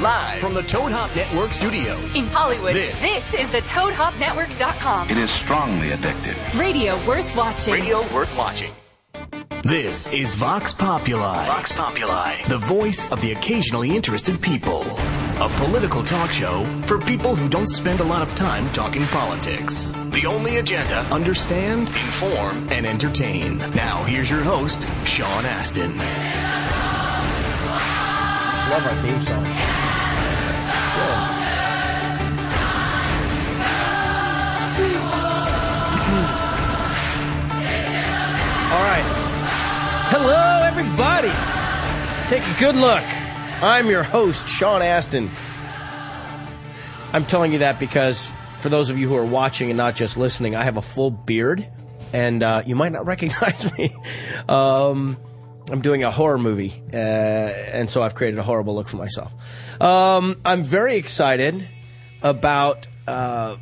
Live from the Toad Hop Network studios. In Hollywood, This. is the ToadHopNetwork.com. It is strongly addictive. Radio worth watching. Radio worth watching. This is Vox Populi. Vox Populi, the voice of the occasionally interested people. A political talk show for people who don't spend a lot of time talking politics. The only agenda understand, inform, and entertain. Now, here's your host, Sean Astin. Just love our theme song. All right. Hello, everybody. Take a good look. I'm your host, Sean Astin. I'm telling you that because for those of you who are watching and not just listening, I have a full beard, and uh, you might not recognize me. Um, I'm doing a horror movie, uh, and so I've created a horrible look for myself. Um, I'm very excited about uh,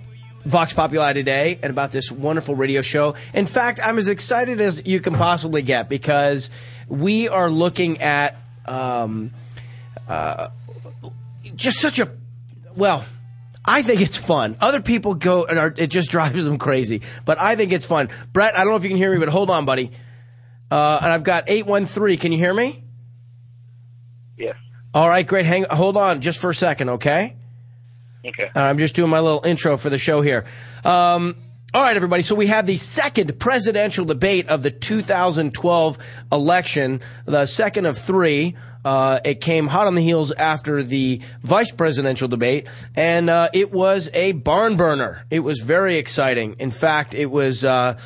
Vox Populi today and about this wonderful radio show. In fact, I'm as excited as you can possibly get because we are looking at um, uh, just such a well. I think it's fun. Other people go and are, it just drives them crazy, but I think it's fun. Brett, I don't know if you can hear me, but hold on, buddy. Uh, and I've got eight one three. Can you hear me? Yes. All right, great. Hang, hold on just for a second, okay? Okay. Uh, I'm just doing my little intro for the show here. Um, all right, everybody. So we have the second presidential debate of the 2012 election, the second of three. Uh, it came hot on the heels after the vice presidential debate, and uh, it was a barn burner. It was very exciting. In fact, it was. Uh,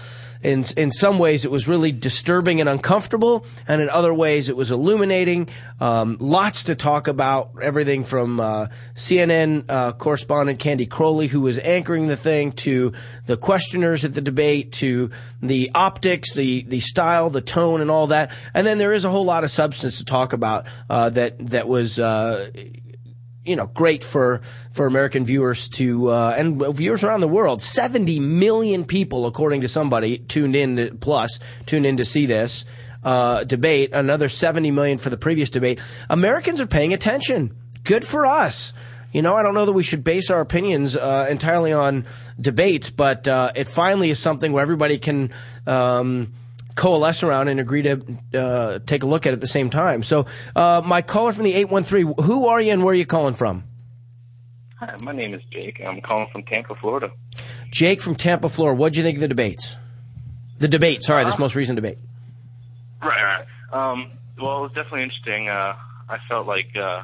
in in some ways it was really disturbing and uncomfortable, and in other ways it was illuminating. Um, lots to talk about. Everything from uh, CNN uh, correspondent Candy Crowley, who was anchoring the thing, to the questioners at the debate, to the optics, the the style, the tone, and all that. And then there is a whole lot of substance to talk about uh, that that was. You know, great for for American viewers to uh, and viewers around the world. Seventy million people, according to somebody, tuned in to, plus tuned in to see this uh, debate. Another seventy million for the previous debate. Americans are paying attention. Good for us. You know, I don't know that we should base our opinions uh, entirely on debates, but uh, it finally is something where everybody can. Um, coalesce around and agree to uh, take a look at it at the same time. So, uh, my caller from the 813, who are you and where are you calling from? Hi, my name is Jake. I'm calling from Tampa, Florida. Jake from Tampa, Florida. What do you think of the debates? The debate, sorry, Uh-huh. this most recent debate. Right, right. Um, well, it was definitely interesting. Uh, I felt like uh,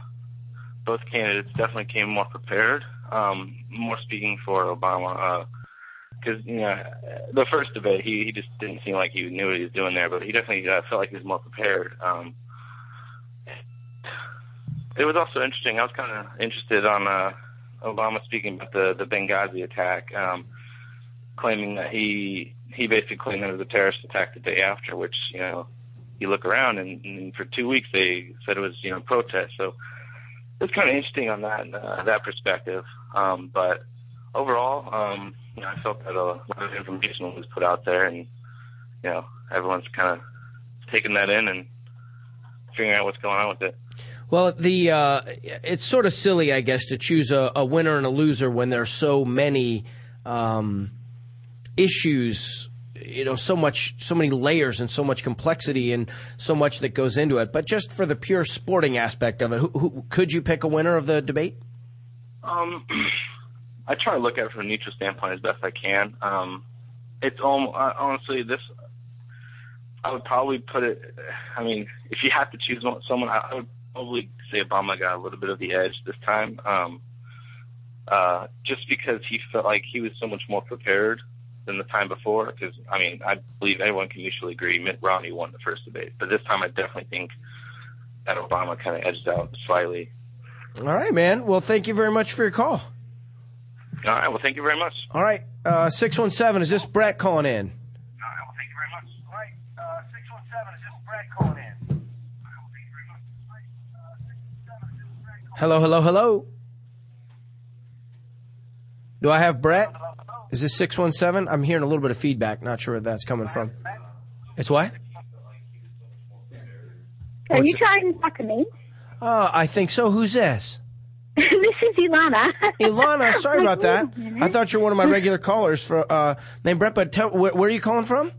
both candidates definitely came more prepared. Um, more speaking for Obama, because you know the first debate, he he just didn't seem like he knew what he was doing there, but he definitely uh, felt like he was more prepared. Um, it was also interesting. I was kind of interested on uh, Obama speaking about the the Benghazi attack, um, claiming that he he basically claimed it was a terrorist attack the day after, which you know you look around and, and for two weeks they said it was you know protest. So it's kind of interesting on that uh, that perspective. Um, but overall, um, you know, I felt that a lot of information was put out there, and you know everyone's kind of taking that in and figuring out what's going on with it. Well, the uh, it's sort of silly, I guess, to choose a, a winner and a loser when there are so many um, issues. You know, so much, so many layers and so much complexity and so much that goes into it. But just for the pure sporting aspect of it, who, who, could you pick a winner of the debate? Um, I try to look at it from a neutral standpoint as best I can. Um, it's almost, honestly this. I would probably put it. I mean, if you have to choose one, someone, I, would probably say Obama got a little bit of the edge this time. Um, uh, just because he felt like he was so much more prepared than the time before. Because I mean, I believe everyone can usually agree Mitt Romney won the first debate, but this time I definitely think that Obama kind of edged out slightly. All right, man. Well, thank you very much for your call. All right. Well, thank you very much. All right, uh, six one seven. Is this Brett calling in? Hello, hello, hello. Do I have Brett? Is this 617? I'm hearing a little bit of feedback. Not sure where that's coming from. It's what? Are you What's it- trying to talk to me? Uh, I think so. Who's this? this is Ilana. Ilana, sorry about that. I thought you were one of my regular callers for uh, named Brett. But tell, where, where are you calling from?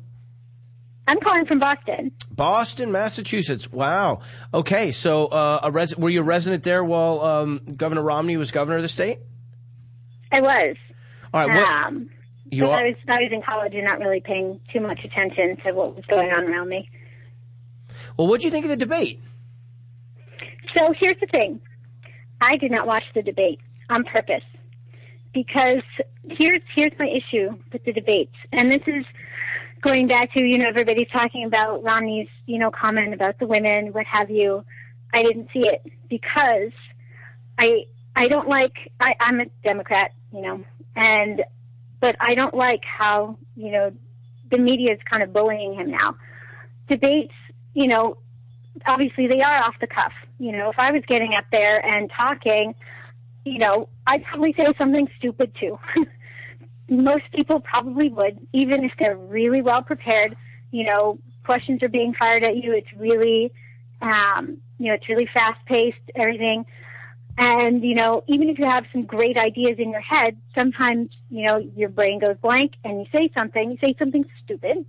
I'm calling from Boston. Boston, Massachusetts. Wow. Okay, so uh, a res- were you a resident there while um, Governor Romney was governor of the state? I was. All right. What, Um, you are, I was I was in college and not really paying too much attention to what was going on around me. well, what do you think of the debate? So here's the thing. I did not watch the debate on purpose because here's here's my issue with the debates. And this is going back to, you know, everybody's talking about Romney's, you know, comment about the women, what have you. I didn't see it because I I don't like I, I'm a Democrat, you know, and but I don't like how, you know, the media is kind of bullying him now. Debates, you know, obviously they are off the cuff. You know, if I was getting up there and talking, you know, I'd probably say something stupid too. Most people probably would, even if they're really well prepared. You know, questions are being fired at you. It's really, um, you know, it's really fast paced, everything. And, you know, even if you have some great ideas in your head, sometimes, you know, your brain goes blank and you say something, you say something stupid,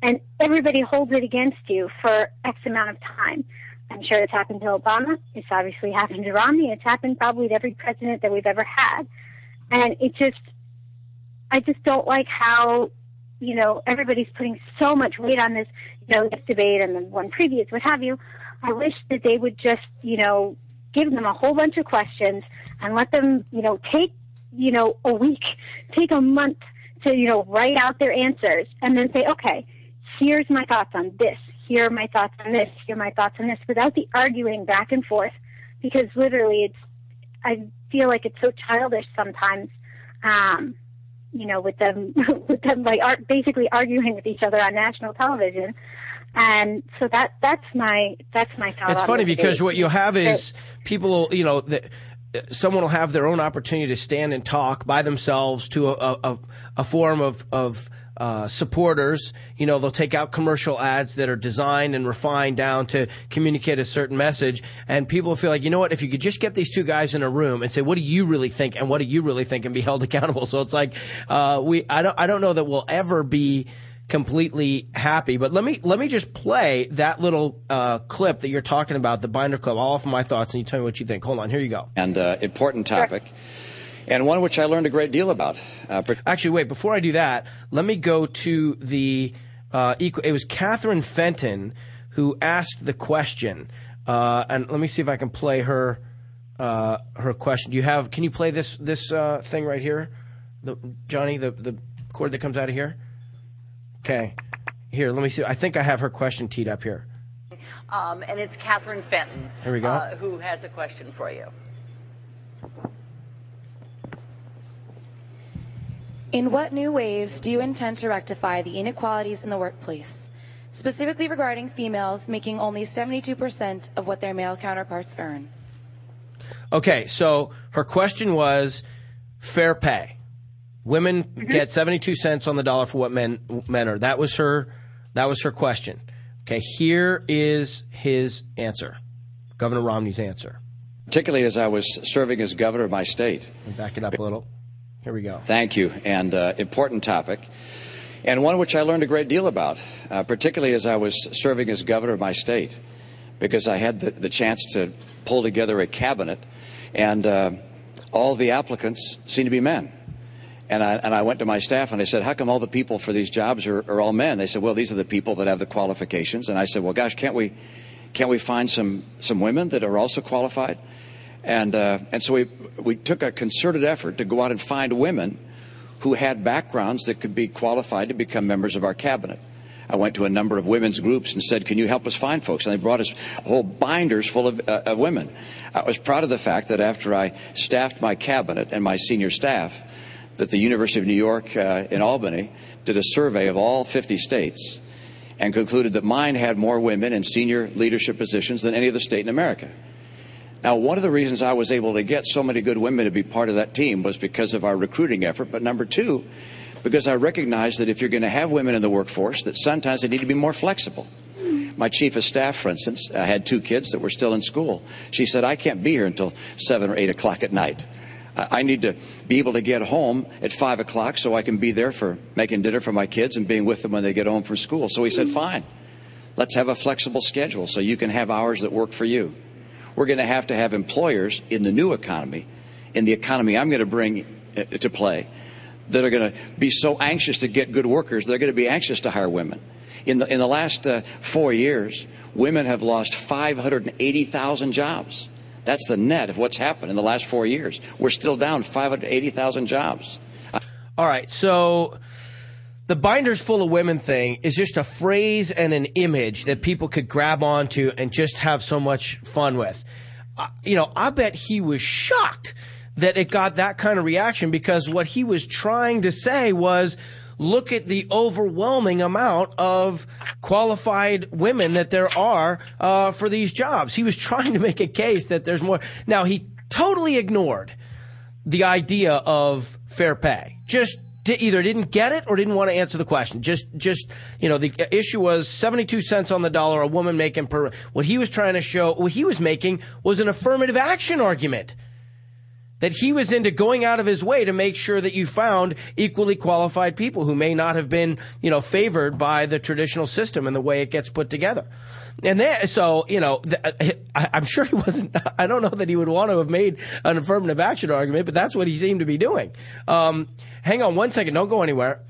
and everybody holds it against you for X amount of time. I'm sure it's happened to Obama. It's obviously happened to Romney. It's happened probably to every president that we've ever had. And it just, I just don't like how, you know, everybody's putting so much weight on this, you know, this debate and the one previous, what have you. I wish that they would just, you know, give them a whole bunch of questions and let them, you know, take, you know, a week, take a month to, you know, write out their answers and then say, okay, here's my thoughts on this. Here are my thoughts on this. Here are my thoughts on this without the arguing back and forth because literally it's, I feel like it's so childish sometimes. Um, you know, with them, with them like ar- basically arguing with each other on national television. And so that that's my that's my thought. It's funny because what you'll have is people, you know, that someone will have their own opportunity to stand and talk by themselves to a, a, a forum of, of uh, supporters. You know, they'll take out commercial ads that are designed and refined down to communicate a certain message. And people feel like, you know what, if you could just get these two guys in a room and say, what do you really think? And what do you really think? And be held accountable. So it's like, uh, we, I don't, I don't know that we'll ever be, completely happy. But let me let me just play that little uh, clip that you're talking about, the binder clip. I'll my thoughts, and you tell me what you think. Hold on, here you go. and uh, important topic, and one which I learned a great deal about. Uh, per- Actually, wait. Before I do that, let me go to the. Uh, equ- it was Catherine Fenton who asked the question, uh, and let me see if I can play her uh, her question. Do you have? Can you play this this uh, thing right here, the, Johnny? The the cord that comes out of here. Okay, here. Let me see. I think I have her question teed up here. Um, and it's Catherine Fenton. Here we go. Uh, who has a question for you? In what new ways do you intend to rectify the inequalities in the workplace, specifically regarding females making only 72% of what their male counterparts earn? Okay, so her question was fair pay. Women get 72 cents on the dollar for what men men are. That was her that was her question. Okay, here is his answer. Governor Romney's answer. particularly as I was serving as governor of my state. Let back it up a little. Here we go. Thank you, and uh, important topic, and one which I learned a great deal about, uh, particularly as I was serving as governor of my state, because I had the, the chance to pull together a cabinet, and uh, all the applicants seemed to be men. And I, and I went to my staff and I said, How come all the people for these jobs are, are all men? They said, Well, these are the people that have the qualifications. And I said, Well, gosh, can't we, can't we find some, some women that are also qualified? And, uh, and so we, we took a concerted effort to go out and find women who had backgrounds that could be qualified to become members of our cabinet. I went to a number of women's groups and said, Can you help us find folks? And they brought us whole binders full of, uh, of women. I was proud of the fact that after I staffed my cabinet and my senior staff, that the University of New York uh, in Albany did a survey of all 50 states and concluded that mine had more women in senior leadership positions than any other state in America. Now, one of the reasons I was able to get so many good women to be part of that team was because of our recruiting effort. But number two, because I recognize that if you're going to have women in the workforce, that sometimes they need to be more flexible. my chief of staff, for instance, uh, had two kids that were still in school. She said, I can't be here until 7 or 8 o'clock at night. I need to be able to get home at 5 o'clock so I can be there for making dinner for my kids and being with them when they get home from school. So he said, fine. Let's have a flexible schedule so you can have hours that work for you. We're going to have to have employers in the new economy, in the economy I'm going to bring uh, to play, that are going to be so anxious to get good workers, they're going to be anxious to hire women. In the, in the last uh, four years, women have lost 580,000 jobs. That's the net of what's happened in the last four years. We're still down 580,000 jobs. All right, so the binders full of women thing is just a phrase and an image that people could grab onto and just have so much fun with. Uh, you know, I bet he was shocked that it got that kind of reaction because what he was trying to say was, look at the overwhelming amount of qualified women that there are uh, for these jobs. He was trying to make a case that there's more. Now he totally ignored the idea of fair pay. Just either didn't get it or didn't want to answer the question. Just, just, you know, the issue was 72 cents on the dollar a woman making per, what he was trying to show, what he was making was an affirmative action argument. That he was into going out of his way to make sure that you found equally qualified people who may not have been, you know, favored by the traditional system and the way it gets put together. And so, you know, I, am sure he wasn't, I don't know that he would want to have made an affirmative action argument, but that's what he seemed to be doing. Um, hang on one second. Don't go anywhere.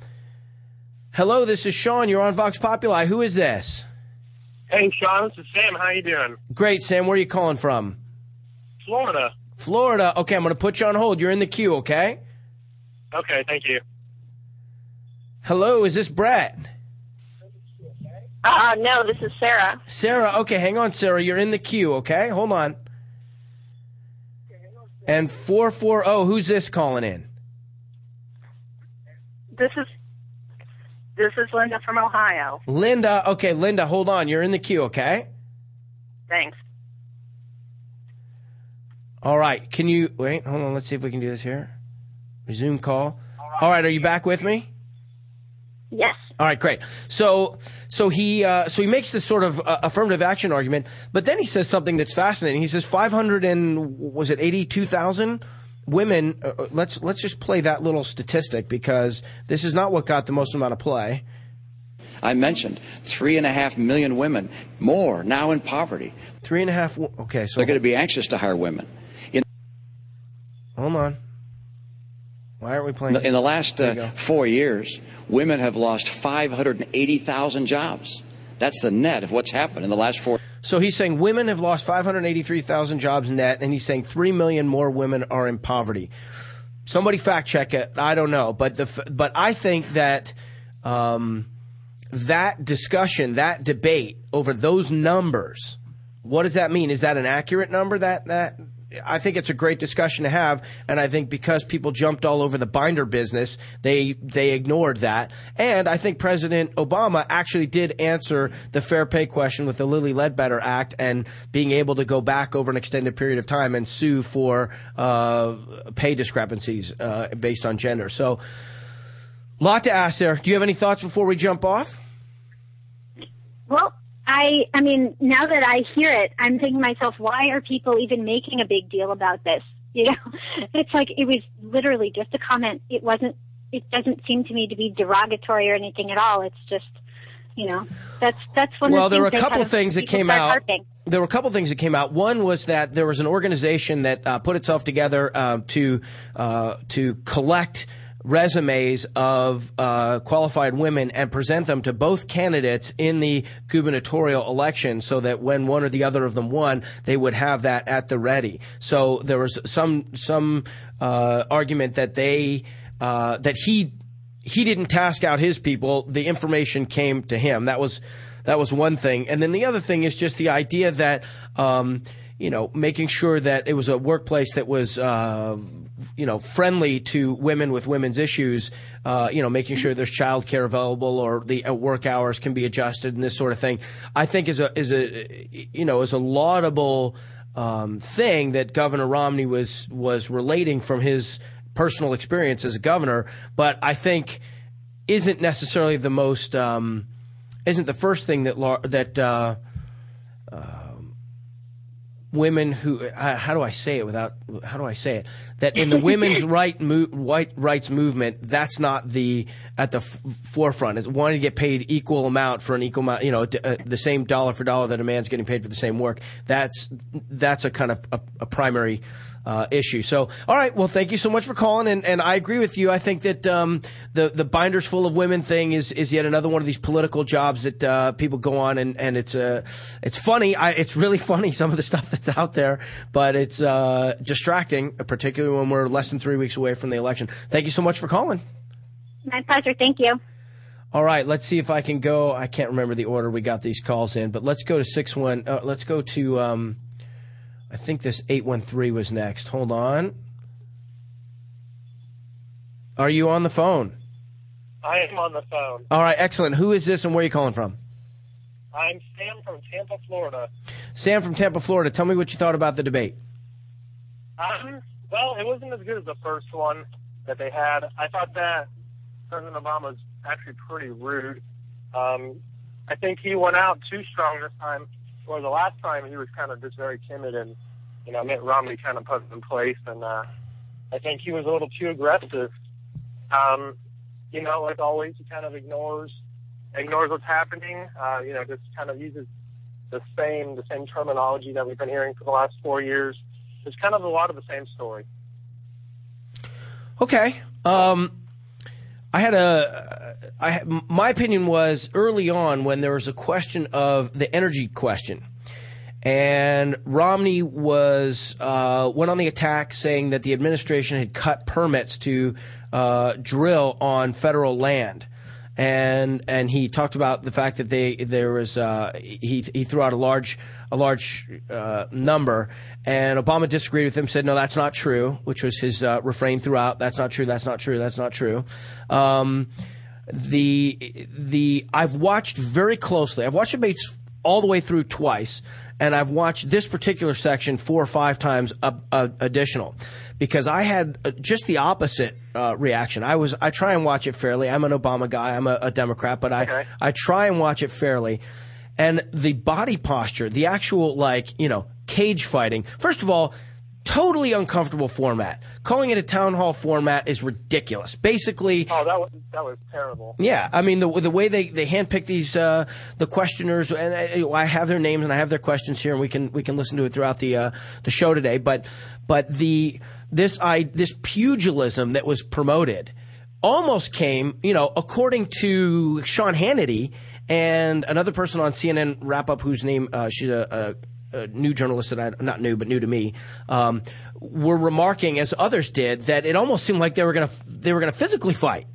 Hello, this is Sean. You're on Vox Populi. Who is this? Hey, Sean. This is Sam. How you doing? Great, Sam. Where are you calling from? Florida. Florida. Okay, I'm going to put you on hold. You're in the queue, okay? Okay, thank you. Hello, is this Brett? Uh, no, this is Sarah. Sarah, okay, hang on, Sarah. You're in the queue, okay? Hold on. And 440, who's this calling in? This is this is Linda from Ohio. Linda, okay, Linda, hold on. You're in the queue, okay? Thanks. All right. Can you wait? Hold on. Let's see if we can do this here. Resume call. All right. Are you back with me? Yes. All right, great. So, so he, uh, so he makes this sort of uh, affirmative action argument, but then he says something that's fascinating. He says 500 and was it 82,000 women? Uh, uh, let's let's just play that little statistic because this is not what got the most amount of play. I mentioned three and a half million women more now in poverty. Three and a half. Okay, so they're going to be anxious to hire women. Hold on. Why aren't we playing? In the last uh, four years, women have lost 580,000 jobs. That's the net of what's happened in the last four. So he's saying women have lost 583,000 jobs net, and he's saying 3 million more women are in poverty. Somebody fact check it. I don't know. But, the, but I think that um, that discussion, that debate over those numbers, what does that mean? Is that an accurate number that, that I think it's a great discussion to have, and I think because people jumped all over the binder business, they they ignored that. And I think President Obama actually did answer the fair pay question with the Lilly Ledbetter Act and being able to go back over an extended period of time and sue for uh, pay discrepancies uh, based on gender. So, lot to ask there. Do you have any thoughts before we jump off? Well, I I mean, now that I hear it, I'm thinking to myself, why are people even making a big deal about this? You know, it's like it was literally just a comment. It wasn't. It doesn't seem to me to be derogatory or anything at all. It's just, you know, that's that's one. Well, of the there were a couple of things that came out. harping. There were a couple of things that came out. One was that there was an organization that uh, put itself together uh, to uh, to collect resumes of uh, qualified women and present them to both candidates in the gubernatorial election so that when one or the other of them won, they would have that at the ready. So there was some some uh, argument that they uh, that he he didn't task out his people. The information came to him. That was that was one thing. And then the other thing is just the idea that um, you know making sure that it was a workplace that was uh, you know, friendly to women with women's issues, uh, you know, making sure there's childcare available or the uh, work hours can be adjusted and this sort of thing, I think is a, is a, you know, is a laudable, um, thing that Governor Romney was, was relating from his personal experience as a governor, but I think isn't necessarily the most, um, isn't the first thing that that uh, women who uh, how do I say it without how do I say it? That in the women's right mo- white rights movement that's not the at the f- forefront. Is wanting to get paid equal amount for an equal amount you know d- uh, the same dollar for dollar that a man's getting paid for the same work. That's that's a kind of a, a primary uh, issue. So, all right. Well, thank you so much for calling, and, and I agree with you. I think that um, the the binders full of women thing is is yet another one of these political jobs that uh, people go on, and and it's uh, it's funny. I, it's really funny some of the stuff that's out there, but it's uh, distracting, particularly when we're less than three weeks away from the election. Thank you so much for calling. My pleasure. Thank you. All right, let's see if I can go. I can't remember the order we got these calls in, but let's go to six one. Uh, let's go to. Um, I think this eight one three was next. Hold on. Are you on the phone? I am on the phone. All right, excellent. Who is this and where are you calling from? I'm Sam from Tampa, Florida. Sam from Tampa, Florida. Tell me what you thought about the debate. Um, well, it wasn't as good as the first one that they had. I thought that President Obama was actually pretty rude. Um, I think he went out too strong this time. Or the last time he was kind of just very timid, and you know Mitt Romney kind of put him in place, and uh, I think he was a little too aggressive. Um, you know, like always, he kind of ignores ignores what's happening. Uh, you know, just kind of uses the same the same terminology that we've been hearing for the last four years. It's kind of a lot of the same story. Okay. Um, I had a, I my opinion was early on when there was a question of the energy question, and Romney was uh, went on the attack saying that the administration had cut permits to uh, drill on federal land. And and he talked about the fact that they there was uh, he he threw out a large a large uh, number, and Obama disagreed with him. Said no, that's not true, which was his uh, refrain throughout. That's not true. That's not true. That's not true. Um, the the I've watched very closely. I've watched debates all the way through twice, and I've watched this particular section four or five times uh, uh, additional because I had uh, just the opposite uh, reaction. I was I try and watch it fairly. I'm an Obama guy. I'm a, a Democrat, but I Okay. I try and watch it fairly. And the body posture, the actual like you know cage fighting. First of all. Totally uncomfortable format. Calling it a town hall format is ridiculous. Basically, Oh, that was that was terrible. yeah, I mean the the way they they handpick these uh, the questioners, and I, I have their names and I have their questions here, and we can we can listen to it throughout the uh, the show today. But but the this I this pugilism that was promoted almost came, you know, according to Sean Hannity and another person on CNN wrap up whose name uh, she's a. a a new journalists that I not new but new to me um, were remarking as others did that it almost seemed like they were gonna they were gonna physically fight.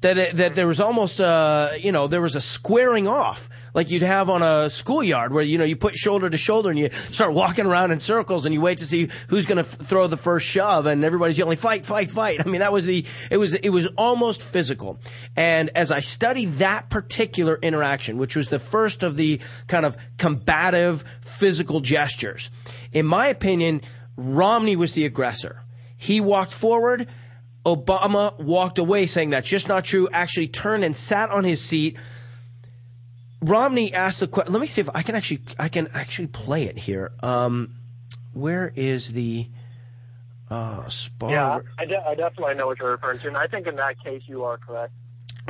That it, that there was almost uh you know there was a squaring off like you'd have on a schoolyard where you know you put shoulder to shoulder and you start walking around in circles and you wait to see who's going to f- throw the first shove and everybody's yelling fight fight fight. I mean that was the it was it was almost physical. And as i studied that particular interaction which was the first of the kind of combative physical gestures in my opinion romney was the aggressor. He walked forward. Obama walked away saying that's just not true, actually turned and sat on his seat. Romney asked the question. Let me see if I can actually I can actually play it here. Um, where is the uh, spar? Yeah, I, de- I definitely know what you're referring to, and I think in that case you are correct.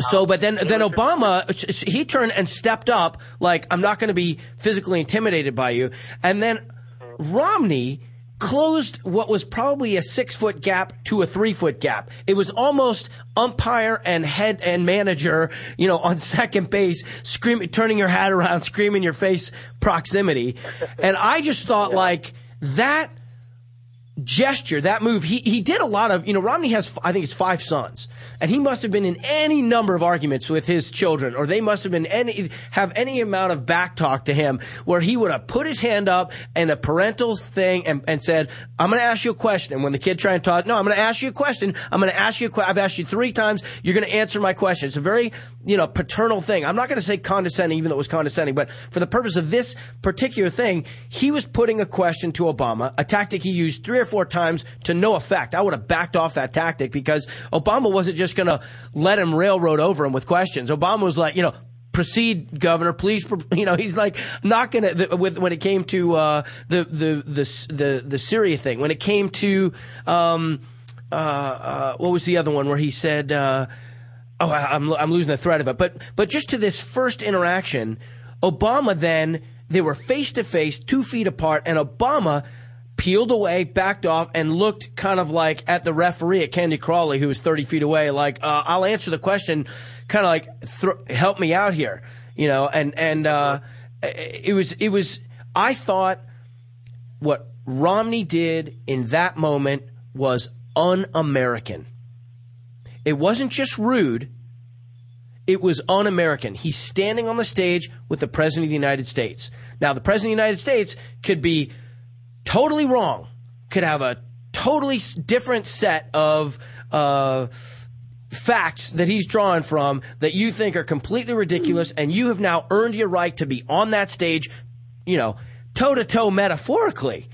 So, but then, then Obama, he turned and stepped up, like, I'm not going to be physically intimidated by you. And then Romney closed what was probably a six foot gap to a three foot gap. It was almost umpire and head and manager, you know, on second base, screaming, turning your hat around, screaming your face proximity. And I just thought, like, that gesture, that move, he, he did a lot of, you know, Romney has, I think it's five sons. And he must have been in any number of arguments with his children, or they must have been any, have any amount of back talk to him where he would have put his hand up and a parental thing and, and said, I'm going to ask you a question. And when the kid tried to talk, no, I'm going to ask you a question. I'm going to ask you a question. I've asked you three times. You're going to answer my question. It's a very, you know, paternal thing. I'm not going to say condescending, even though it was condescending, but for the purpose of this particular thing, he was putting a question to Obama, a tactic he used three or four times to no effect. I would have backed off that tactic because Obama wasn't just going to let him railroad over him with questions. Obama was like, you know, proceed, Governor. Please, you know, he's like not going to with when it came to uh, the the the the the Syria thing. When it came to um, uh, uh, what was the other one where he said, uh, "Oh, I, I'm I'm losing the thread of it." But but just to this first interaction, Obama then they were face to face, two feet apart, and Obama peeled away, backed off, and looked kind of like at the referee at Candy Crowley, who was 30 feet away, like, uh, I'll answer the question, kind of like, th- help me out here, you know, and, and, uh, it was, it was, I thought what Romney did in that moment was un American. It wasn't just rude. It was un American. He's standing on the stage with the President of the United States. Now, the President of the United States could be totally wrong, could have a totally different set of uh, facts that he's drawing from that you think are completely ridiculous, and you have now earned your right to be on that stage, you know, toe to toe metaphorically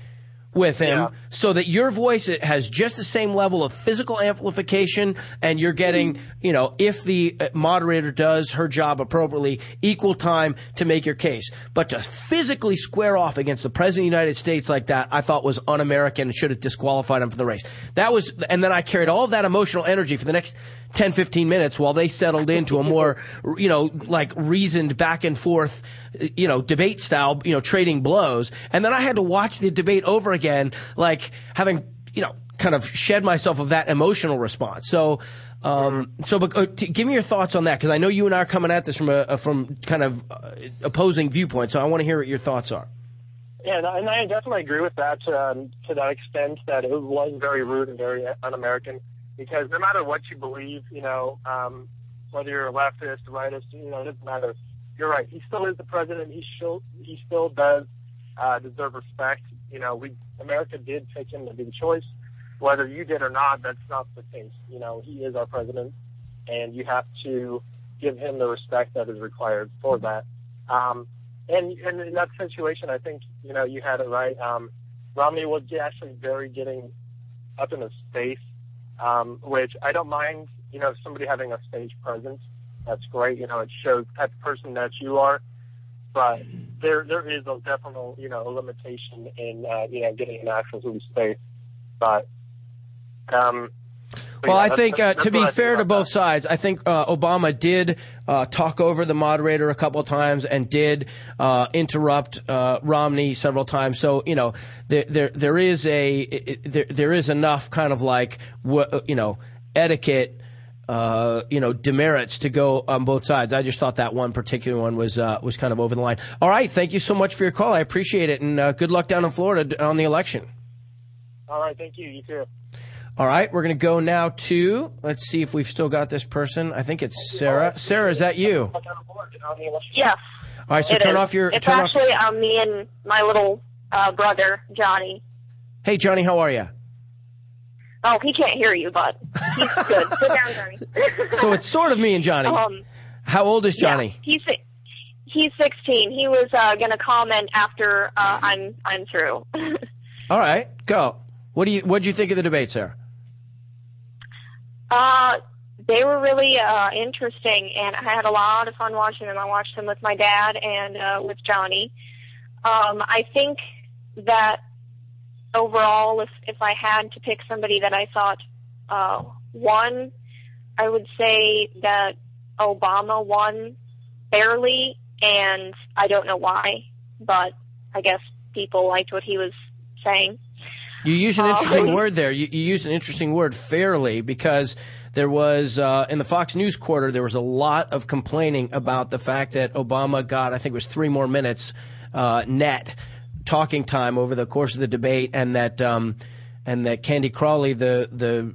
with him yeah. so that your voice has just the same level of physical amplification and you're getting, you know, if the uh, moderator does her job appropriately, equal time to make your case. But to physically square off against the President of the United States like that, I thought was un-American and should have disqualified him from the race. That was, and then I carried all of that emotional energy for the next 10, 15 minutes while they settled into a more, you know, like reasoned back and forth, you know, debate style, you know, trading blows. And then I had to watch the debate over again, like having, you know, kind of shed myself of that emotional response. So, um, so, but, uh, t- give me your thoughts on that because I know you and I are coming at this from a, a from kind of uh, opposing viewpoints. So I want to hear what your thoughts are. Yeah, and I definitely agree with that um, to that extent that it was very rude and very un-American because no matter what you believe, you know, um, whether you're a leftist, rightist, you know, it doesn't matter. You're right. He still is the president. He still he still does uh, deserve respect. You know, we America did take him to be the choice. Whether you did or not, that's not the case. You know, he is our president, and you have to give him the respect that is required for that. Um, and, and in that situation, I think you know you had it right. Um, Romney was actually very getting up in his face um, which I don't mind. You know, somebody having a stage presence, that's great. You know, it shows the type of person that you are. But there, there is a definite, you know, a limitation in, uh, you know, getting an actual Zoom space. But, um, well, yeah, I think uh, to be fair to both that. sides, I think uh, Obama did uh, talk over the moderator a couple of times and did uh, interrupt uh, Romney several times. So you know, there there, there is a there, there is enough kind of like you know etiquette. Uh, you know, demerits to go on both sides. I just thought that one particular one was was kind of over the line. All right, thank you so much for your call. I appreciate it, and good luck down in Florida on the election. All right, thank you. You too. All right, we're going to go now to, let's see if we've still got this person. I think it's Sarah. Sarah, is that you? Yes. All right, so turn is. off your. It's turn actually off... um, me and my little uh, brother, Johnny. Hey, Johnny, how are you? Oh, he can't hear you, but he's good. Sit down, Johnny. so it's sort of me and Johnny. Um, how old is Johnny? Yeah, he's he's 16. He was uh, going to comment after uh, I'm I'm through. All right, go. What do you what did you think of the debate, Sarah? Uh, they were really uh, interesting, and I had a lot of fun watching them. I watched them with my dad and uh, with Johnny. Um, I think that overall, if if I had to pick somebody that I thought uh, won, I would say that Obama won barely, and I don't know why, but I guess people liked what he was saying. You use an interesting word there. You, you use an interesting word, fairly, because there was uh, in the Fox News quarter there was a lot of complaining about the fact that Obama got I think it was three more minutes uh, net talking time over the course of the debate, and that um, and that Candy Crowley, the the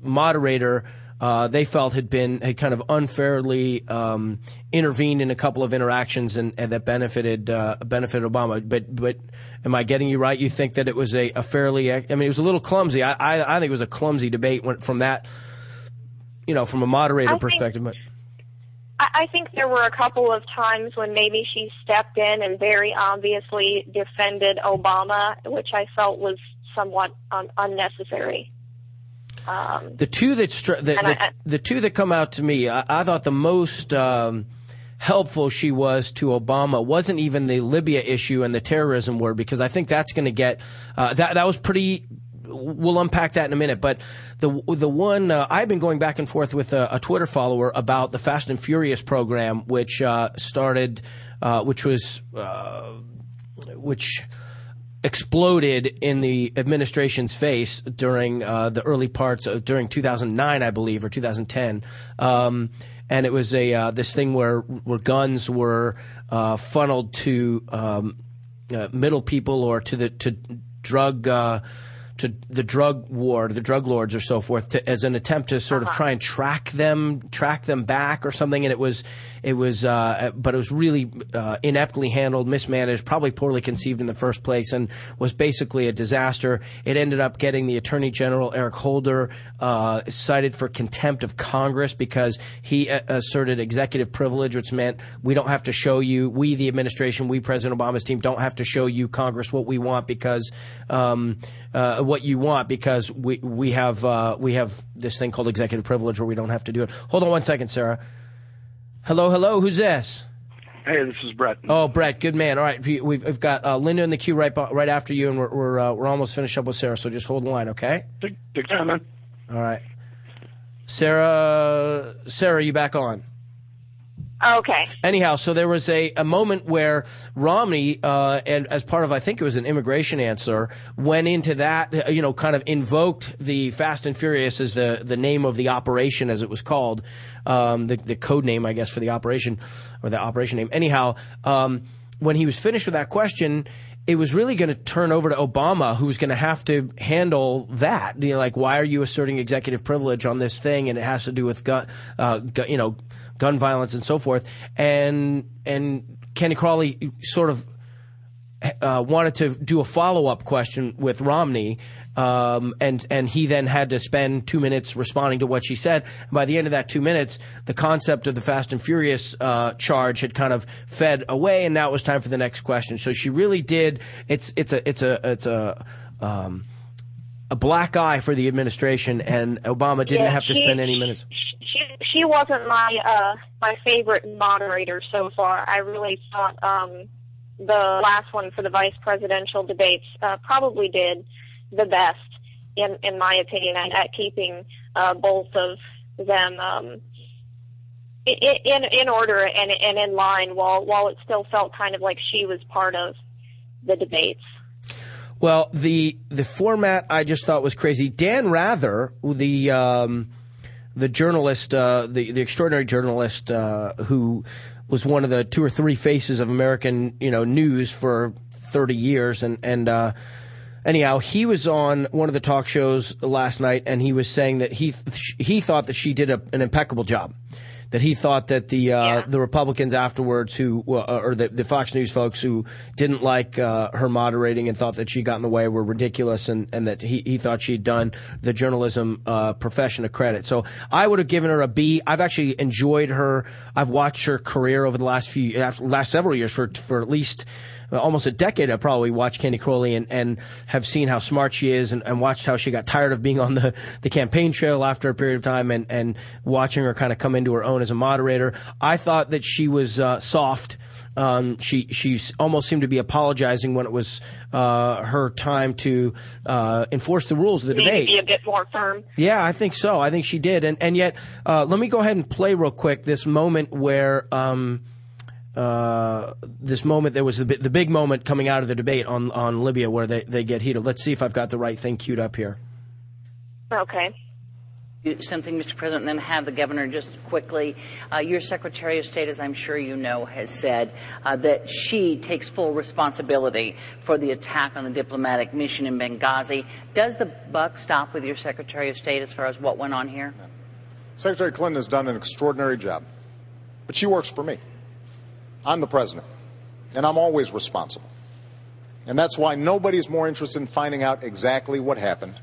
moderator, uh, they felt had been had kind of unfairly um, intervened in a couple of interactions and, and that benefited uh, benefited Obama. But but am I getting you right? You think that it was a, a fairly I mean it was a little clumsy. I, I, I think it was a clumsy debate from that you know from a moderator I perspective. Think, but I think there were a couple of times when maybe she stepped in and very obviously defended Obama, which I felt was somewhat un- unnecessary. Um, the two that, the, the, I, the, two that come out to me, I, I thought the most um, helpful she was to Obama wasn't even the Libya issue and the terrorism word, because I think that's going to get uh, that. That was pretty. We'll unpack that in a minute, but the the one uh, I've been going back and forth with a, a, Twitter follower about the Fast and Furious program, which uh, started, uh, which was, uh, which exploded in the administration's face during uh, the early parts of during 2009, I believe, or 2010. Um, and it was a uh, this thing where where guns were uh, funneled to um, uh, middle people or to the to drug uh, to the drug war, the drug lords or so forth, to, as an attempt to sort uh-huh. of try and track them, track them back or something. And it was, it was, uh, but it was really uh, ineptly handled, mismanaged, probably poorly conceived in the first place, and was basically a disaster. It ended up getting the Attorney General Eric Holder uh, cited for contempt of Congress because he uh, asserted executive privilege, which meant we don't have to show you, we the administration, we President Obama's team, don't have to show you Congress what we want because. Um, uh, what you want because we we have uh, we have this thing called executive privilege where we don't have to do it. Hold on one second, Sarah. Hello, hello. Who's this? Hey, this is Brett. Oh, Brett, good man. All right, we've, we've got uh, Linda in the queue right right after you, and we're we're, uh, we're almost finished up with Sarah. So just hold the line, okay? Take, take time, man. All right, Sarah. Sarah, you back on? Okay. Anyhow, so there was a, a moment where Romney, uh, and as part of, I think it was an immigration answer, went into that, uh, you know, kind of invoked the Fast and Furious as the, the name of the operation, as it was called, um, the, the code name, I guess, for the operation, or the operation name. Anyhow, um, when he was finished with that question, it was really going to turn over to Obama, who was going to have to handle that. You know, like, why are you asserting executive privilege on this thing? And it has to do with gun, uh, gun, you know, gun violence and so forth. And and Candy Crowley sort of uh, wanted to do a follow up question with Romney, um, and and he then had to spend two minutes responding to what she said. And by the end of that two minutes, the concept of the Fast and Furious uh, charge had kind of fed away, and now it was time for the next question. So she really did. It's it's a it's a it's a um, a black eye for the administration, and Obama didn't yeah, have to she, spend any minutes. She she wasn't my uh my favorite moderator so far. I really thought um the last one for the vice presidential debates uh, probably did the best in in my opinion at, at keeping uh, both of them um, in in order and and in line while while it still felt kind of like she was part of the debates. Well, the the format I just thought was crazy. Dan Rather, the um, the journalist, uh, the the extraordinary journalist uh, who was one of the two or three faces of American you know news for thirty years, and and uh, anyhow, he was on one of the talk shows last night, and he was saying that he he thought that she did a, an impeccable job that he thought that the uh, yeah. the Republicans afterwards, who uh, or the, the, Fox News folks who didn't like uh, her moderating and thought that she got in the way, were ridiculous, and, and that he, he thought she'd done the journalism uh, profession a credit. So I would have given her a B. I've actually enjoyed her. I've watched her career over the last few last several years for for at least almost a decade, I've probably watched Candy Crowley and, and have seen how smart she is and, and watched how she got tired of being on the, the campaign trail after a period of time and, and watching her kind of come into her own as a moderator. I thought that she was uh, soft. Um, she she almost seemed to be apologizing when it was uh, her time to uh, enforce the rules of the debate. be a bit more firm. Yeah, I think so. I think she did, and and yet, uh, let me go ahead and play real quick this moment where. Um, uh, this moment. There was the, the big moment coming out of the debate on, on Libya where they, they get heated. Let's see if I've got the right thing queued up here. Okay. Something, Mr. President, and then have the governor just quickly. Uh, your Secretary of State, as I'm sure you know, has said uh, that she takes full responsibility for the attack on the diplomatic mission in Benghazi. Does the buck stop with your Secretary of State as far as what went on here? Secretary Clinton has done an extraordinary job, but she works for me. I'm the president, and I'm always responsible. And that's why nobody's more interested in finding out exactly what happened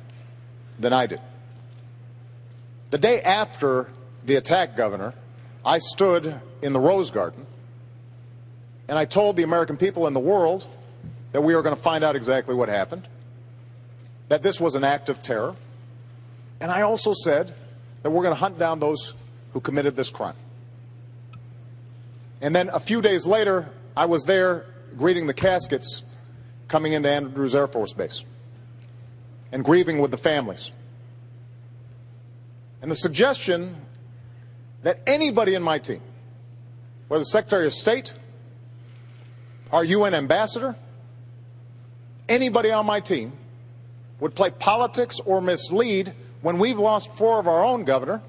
than I did. The day after the attack, Governor, I stood in the Rose Garden and I told the American people and the world that we were going to find out exactly what happened, that this was an act of terror, and I also said that we're going to hunt down those who committed this crime. And then a few days later, I was there greeting the caskets coming into Andrews Air Force Base and grieving with the families. And the suggestion that anybody in my team, whether the Secretary of State, our UN ambassador, anybody on my team, would play politics or mislead when we've lost four of our own, Governor,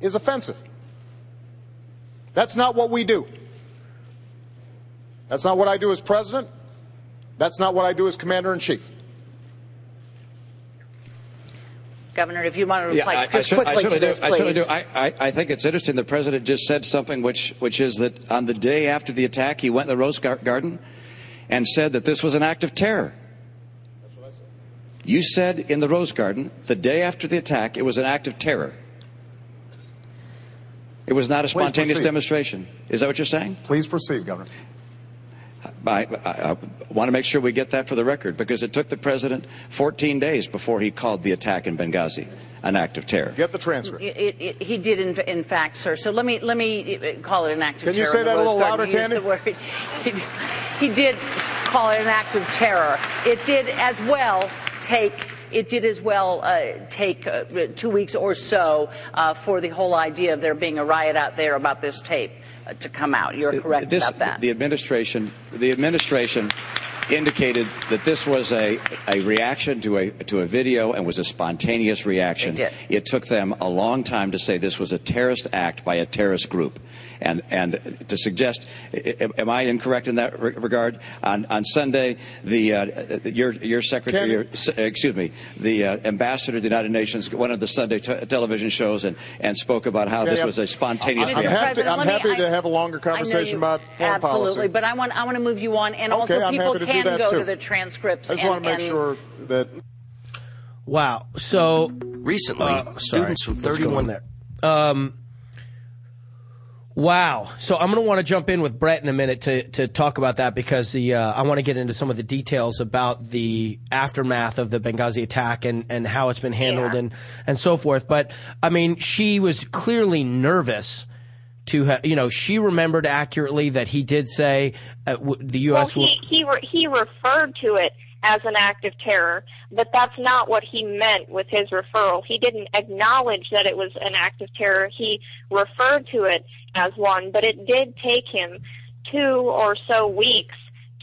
is offensive. That's not what we do. That's not what I do as president. That's not what I do as commander in chief. Governor, if you want to reply yeah, I, just I, quickly I to do. this, I, please. do. I, I, I think it's interesting. The president just said something which, which is that on the day after the attack, he went to the Rose Garden and said that this was an act of terror. That's what I said. You said in the Rose Garden, the day after the attack, it was an act of terror. It was not a spontaneous demonstration. Is that what you're saying? Please proceed, Governor. I, I, I want to make sure we get that for the record because it took the president 14 days before he called the attack in Benghazi an act of terror. Get the transcript. It, it, it- he did, in, in fact, sir. So let me let me uh, call it an act of Can you terror. say in the that a little louder, He Candy? He, he did call it an act of terror. It did as well take. It did as well uh, take uh, two weeks or so uh, for the whole idea of there being a riot out there about this tape uh, to come out. You're correct this, about that. The administration, the administration indicated that this was a, a reaction to a to a video and was a spontaneous reaction. Did. It took them a long time to say this was a terrorist act by a terrorist group. And, and to suggest, i- i- am I incorrect in that regard? On, on Sunday, the, uh, your, your secretary, your, excuse me, the uh, ambassador of the United Nations one of the Sunday te- television shows and, and spoke about how Okay, this I'm- was a spontaneous I'm Mr. reaction. happy, President, I'm let me- happy to I- have a longer conversation you- about foreign absolutely, policy. but I want I want to move you on, and Okay, also I'm people happy to can go too. to the transcripts. I just and, want to make and- sure that Wow. So Recently, Uh, sorry. students from What's going 31 there. Um, wow. So I'm going to want to jump in with Brett in a minute to, to talk about that because the uh, I want to get into some of the details about the aftermath of the Benghazi attack and, and how it's been handled Yeah. and, and so forth. But I mean, she was clearly nervous to ha- you know she remembered accurately that he did say uh, w- the U.S. well, he he, re- he referred to it as an act of terror, but that's not what he meant with his referral. He didn't acknowledge that it was an act of terror. He referred to it as one, but it did take him two or so weeks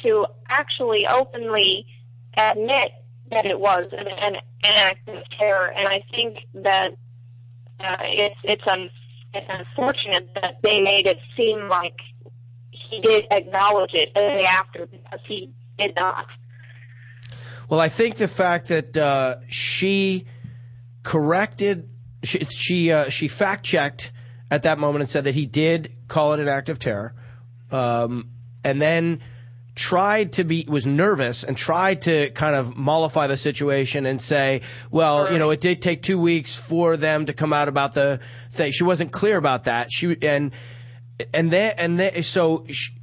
to actually openly admit that it was an, an, act of terror. And I think that uh, it's it's un, it's unfortunate that they made it seem like he did acknowledge it day after because he did not. Well, I think the fact that uh, she corrected, she she, uh, she fact checked at that moment and said that he did call it an act of terror, um, and then tried to be was nervous and tried to kind of mollify the situation and say, well, you know, it did take two weeks for them to come out about the thing. She wasn't clear about that. She and and then and then so. She,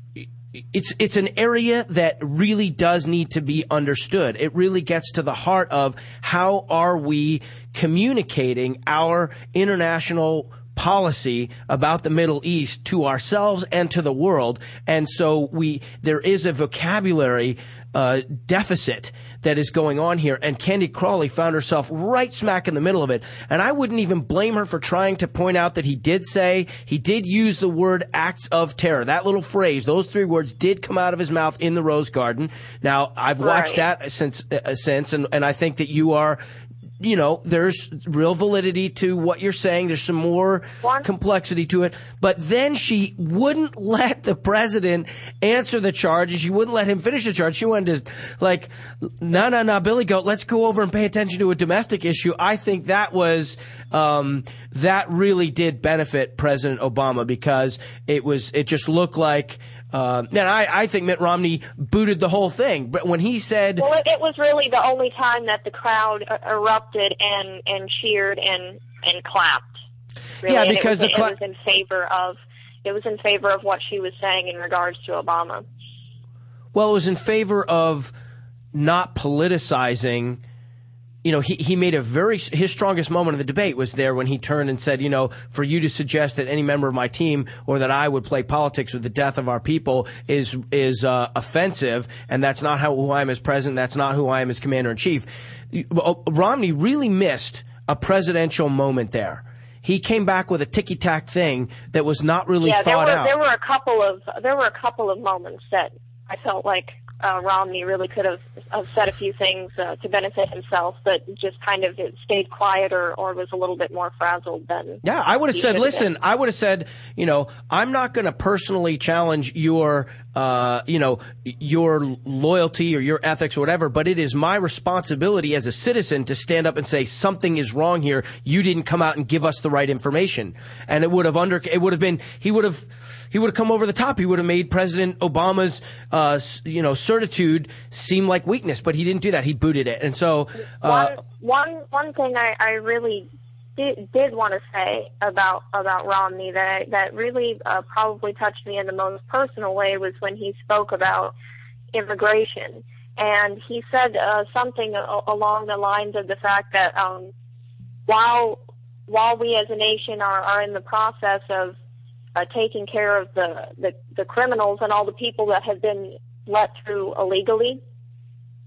it's it's an area that really does need to be understood. It really gets to the heart of how are we communicating our international policy about the Middle East to ourselves and to the world. And so we there is a vocabulary uh, deficit that is going on here. And Candy Crowley found herself right smack in the middle of it. And I wouldn't even blame her for trying to point out that he did say, he did use the word acts of terror. That little phrase, those three words did come out of his mouth in the Rose Garden. Now, I've watched Right. that since, uh, since, and, and I think that you are, you know, there's real validity to what you're saying. There's some more complexity to it. But then she wouldn't let the president answer the charge. and She wouldn't let him finish the charge. She wanted to, like, no, no, no, Billy Goat, let's go over and pay attention to a domestic issue. I think that was, um, that really did benefit President Obama because it was, it just looked like, uh, and I, I think Mitt Romney booted the whole thing. But when he said, Well, it, it was really the only time that the crowd uh, erupted and and cheered and and clapped. Really. Yeah, And because it was, the cla- it was in favor of it was in favor of what she was saying in regards to Obama. Well, it was in favor of not politicizing you know, he, he made a very, his strongest moment of the debate was there when he turned and said, you know, for you to suggest that any member of my team or that I would play politics with the death of our people is, is, uh, offensive. And that's not how, who I am as president. That's not who I am as commander in chief. Romney really missed a presidential moment there. He came back with a ticky tack thing that was not really yeah, there were out. there were a couple of there were a couple of moments that I felt like uh, Romney really could have, have said a few things uh, to benefit himself, but just kind of stayed quiet or, or was a little bit more frazzled than. Yeah, I would have said, listen, been. I would have said, you know, I'm not going to personally challenge your, uh, you know, your loyalty or your ethics or whatever, but it is my responsibility as a citizen to stand up and say something is wrong here. You didn't come out and give us the right information. And it would have under, it would have been, he would have, he would have come over the top. He would have made President Obama's, uh, you know, certitude seem like weakness, but he didn't do that. He booted it. And so, uh, one one one thing I, I really did, did want to say about about Romney that that really uh, probably touched me in the most personal way was when he spoke about immigration, and he said uh, something along the lines of the fact that um, while while we as a nation are, are in the process of uh, taking care of the, the the criminals and all the people that have been let through illegally,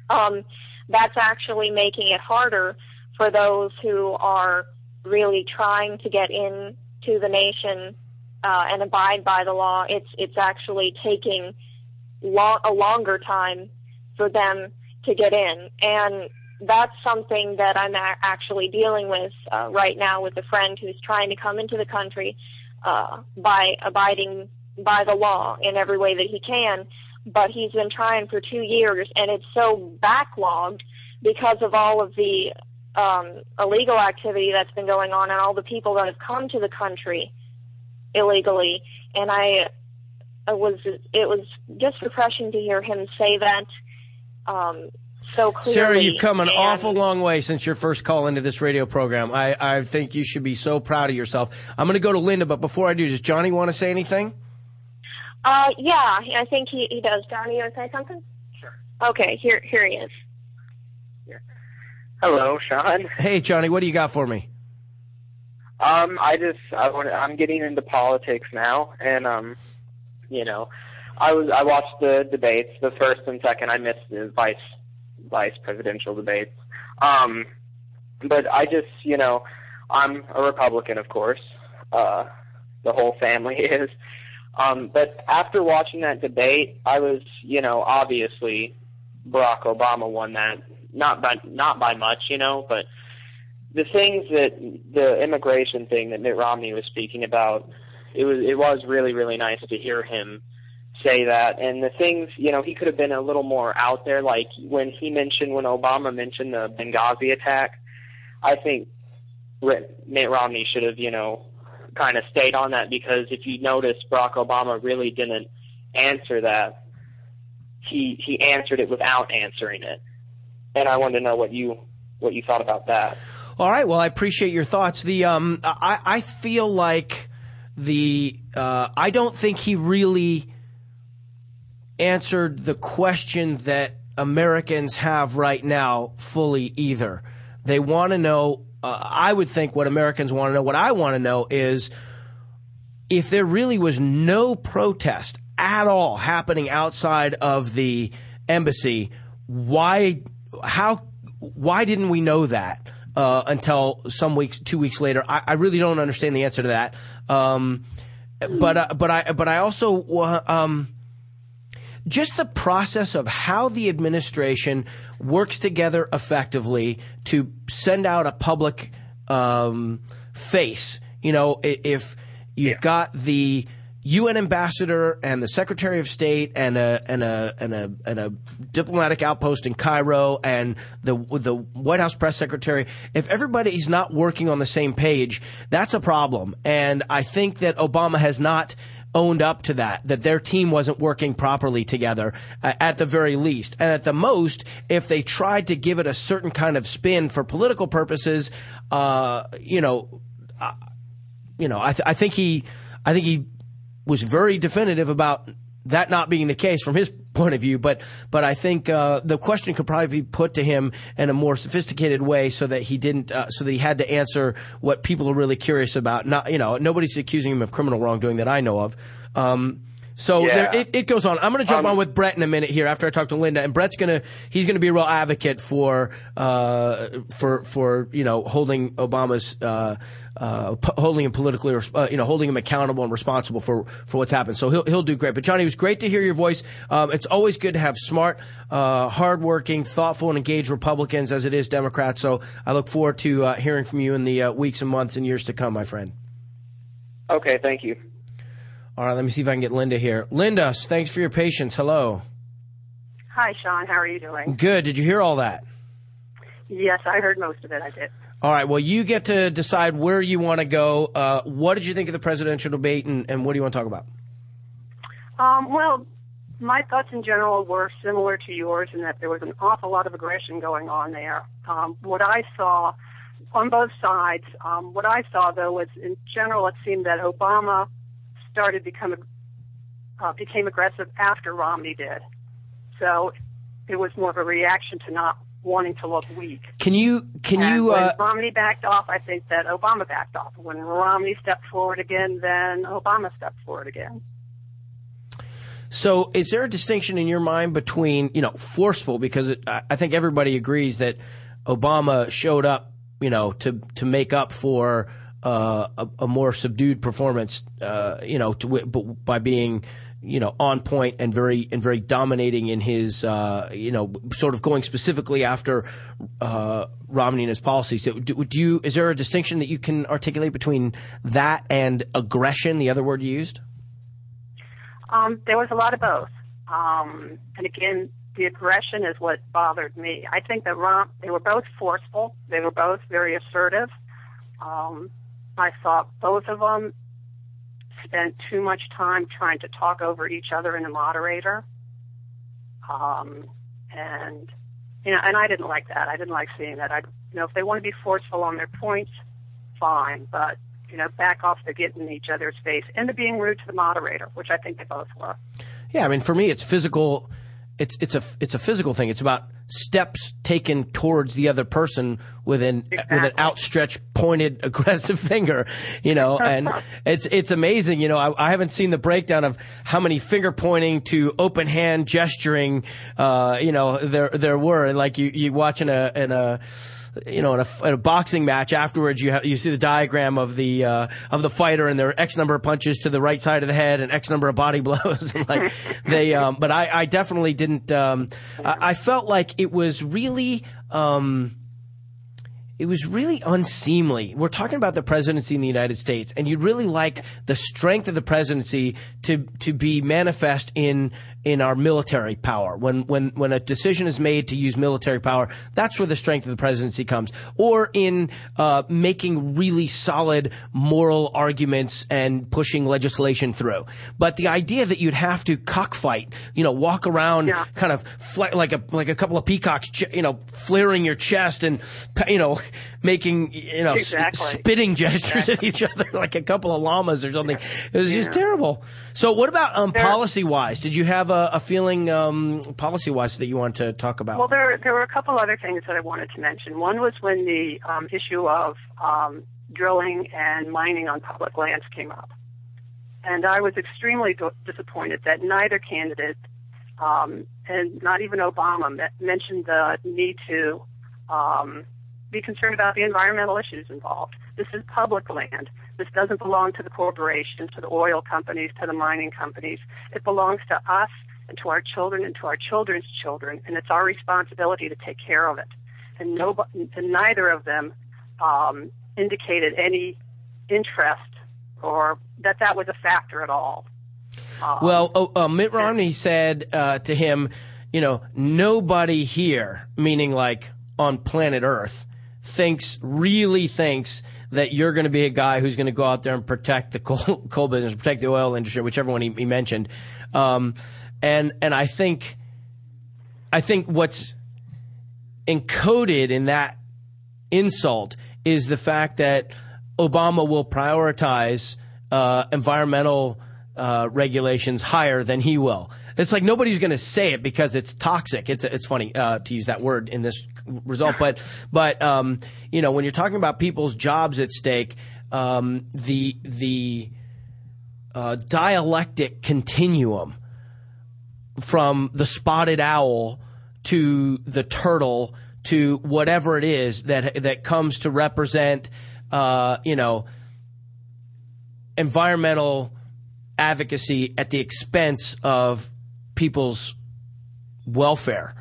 um, that's actually making it harder for those who are really trying to get into the nation uh, and abide by the law. It's it's actually taking lo- a longer time for them to get in, and that's something that I'm actually dealing with uh, right now with a friend who's trying to come into the country uh, by abiding by the law in every way that he can. But he's been trying for two years, and it's so backlogged because of all of the um, illegal activity that's been going on and all the people that have come to the country illegally. And I it was it was just refreshing to hear him say that um, so clearly. Sarah, you've come an and- awful long way since your first call into this radio program. I, I think you should be so proud of yourself. I'm going to go to Linda, but before I do, does Johnny want to say anything? Uh, yeah, I think he, he does. Johnny, you want to say something? Sure. Okay, here here he is. Hello, Sean. Hey, Johnny, what do you got for me? Um, I just I want I'm getting into politics now, and um, you know, I was I watched the debates, the first and second. I missed the vice vice presidential debates. Um, but I just you know, I'm a Republican, of course. Uh, the whole family is. Um, but after watching that debate, I was you know obviously Barack Obama won that not by not by much, you know, but the things that the immigration thing that Mitt Romney was speaking about, it was it was really really nice to hear him say that. And the things, you know, he could have been a little more out there. Like when he mentioned when Obama mentioned the Benghazi attack, I think Mitt Romney should have, you know, kind of stayed on that because if you notice, Barack Obama really didn't answer that. He he answered it without answering it, and I wanted to know what you what you thought about that. All right. Well, I appreciate your thoughts. The um, I I feel like the uh, I don't think he really answered the question that Americans have right now fully either. They want to know. Uh, I would think what Americans want to know. What I want to know is if there really was no protest at all happening outside of the embassy, why, how, why didn't we know that uh, until some weeks, two weeks later? I, I really don't understand the answer to that. Um, but uh, but I but I also um, just the process of how the administration works together effectively to send out a public um, face. You know, if you've got the UN ambassador and the Secretary of State and a and a and a and a diplomatic outpost in Cairo and the the White House press secretary, if everybody's not working on the same page, that's a problem. And I think that Obama has not owned up to that, that their team wasn't working properly together uh, at the very least. And at the most, if they tried to give it a certain kind of spin for political purposes, uh, you know, uh, you know, I, th- I think he, I think he was very definitive about that not being the case from his point of view. But but I think uh, the question could probably be put to him in a more sophisticated way, so that he didn't, uh, so that he had to answer what people are really curious about. Not you know nobody's accusing him of criminal wrongdoing that I know of. Um, so Yeah. there, it, it goes on. I'm going to jump Um, on with Brett in a minute here after I talk to Linda, and Brett's going to he's going to be a real advocate for uh, for for you know holding Obama's uh, uh, p- holding him politically uh, you know holding him accountable and responsible for for what's happened. So he'll he'll do great. But Johnny, it was great to hear your voice. Um, it's always good to have smart, uh, hardworking, thoughtful, and engaged Republicans as it is Democrats. So I look forward to uh, hearing from you in the uh, weeks and months and years to come, my friend. Okay, thank you. All right, let me see if I can get Linda here. Linda, thanks for your patience. Hello. Hi, Sean. How are you doing? Good. Did you hear all that? Yes, I heard most of it. I did. All right. Well, you get to decide where you want to go. Uh, what did you think of the presidential debate, and, and what do you want to talk about? Um, well, my thoughts in general were similar to yours in that there was an awful lot of aggression going on there. Um, what I saw on both sides, um, what I saw though was in general it seemed that Obama started become uh, became aggressive after Romney did. So it was more of a reaction to not wanting to look weak. Can you can And you when uh, Romney backed off, I think that Obama backed off. When Romney stepped forward again, then Obama stepped forward again. so is there a distinction in your mind between you know forceful because it, I I think everybody agrees that Obama showed up you know to to make up for uh, a, a more subdued performance uh, you know to, by being you know on point and very and very dominating in his uh, you know sort of going specifically after uh, Romney and his policies. So do, do you is there a distinction that you can articulate between that and aggression, the other word you used? Um, there was a lot of both. Um, and again, the aggression is what bothered me. I think that Rom, they were both forceful. They were both very assertive. Um, I thought both of them spent too much time trying to talk over each other in the moderator. Um, and you know, and I didn't like that. I didn't like seeing that. I, you know, if they want to be forceful on their points, fine. But you know, back off the getting in each other's face and the being rude to the moderator, which I think they both were. Yeah, I mean, for me, it's physical. It's it's a it's a physical thing. It's about steps taken towards the other person with an with an outstretched, pointed, aggressive finger. You know, and it's it's amazing. You know, I, I haven't seen the breakdown of how many finger pointing to open hand gesturing. Uh, you know, there there were and like you you watching a in a you know, in a, in a boxing match afterwards, you have, you see the diagram of the uh, of the fighter, and their X number of punches to the right side of the head and X number of body blows, and like they. Um, but I, I definitely didn't. Um, I, I felt like it was really. Um, it was really unseemly. We're talking about the presidency in the United States, and you'd really like the strength of the presidency to to be manifest in in our military power. When when when a decision is made to use military power, that's where the strength of the presidency comes. Or in uh, making really solid moral arguments and pushing legislation through. But the idea that you'd have to cockfight, you know, walk around kind of like a like a couple of peacocks, ch- you know, flaring your chest and you know making you know s- spitting gestures at each other like a couple of llamas or something. It was just terrible. So what about um, policy wise? Did you have a, a feeling um, policy wise that you want to talk about? Well, there there were a couple other things that I wanted to mention. One was when the um, issue of um, drilling and mining on public lands came up, and I was extremely disappointed that neither candidate, um, and not even Obama, me- mentioned the need to um, be concerned about the environmental issues involved. This is public land. This doesn't belong to the corporations, to the oil companies, to the mining companies. It belongs to us and to our children and to our children's children, and it's our responsibility to take care of it. And, and neither of them um, indicated any interest or that that was a factor at all. Um, Well, oh, uh, Mitt Romney said uh, to him, you know, nobody here, meaning like on planet Earth, thinks, really thinks that you're going to be a guy who's going to go out there and protect the coal, coal business, protect the oil industry, whichever one he, he mentioned. Um, and, and I think, I think what's encoded in that insult is the fact that Obama will prioritize uh, environmental uh, regulations higher than he will. It's like nobody's going to say it because it's toxic. It's it's funny uh, to use that word in this result, but but um, you know when you're talking about people's jobs at stake, um, the the uh, dialectic continuum from the spotted owl to the turtle to whatever it is that that comes to represent, uh, you know, environmental advocacy at the expense of people's welfare.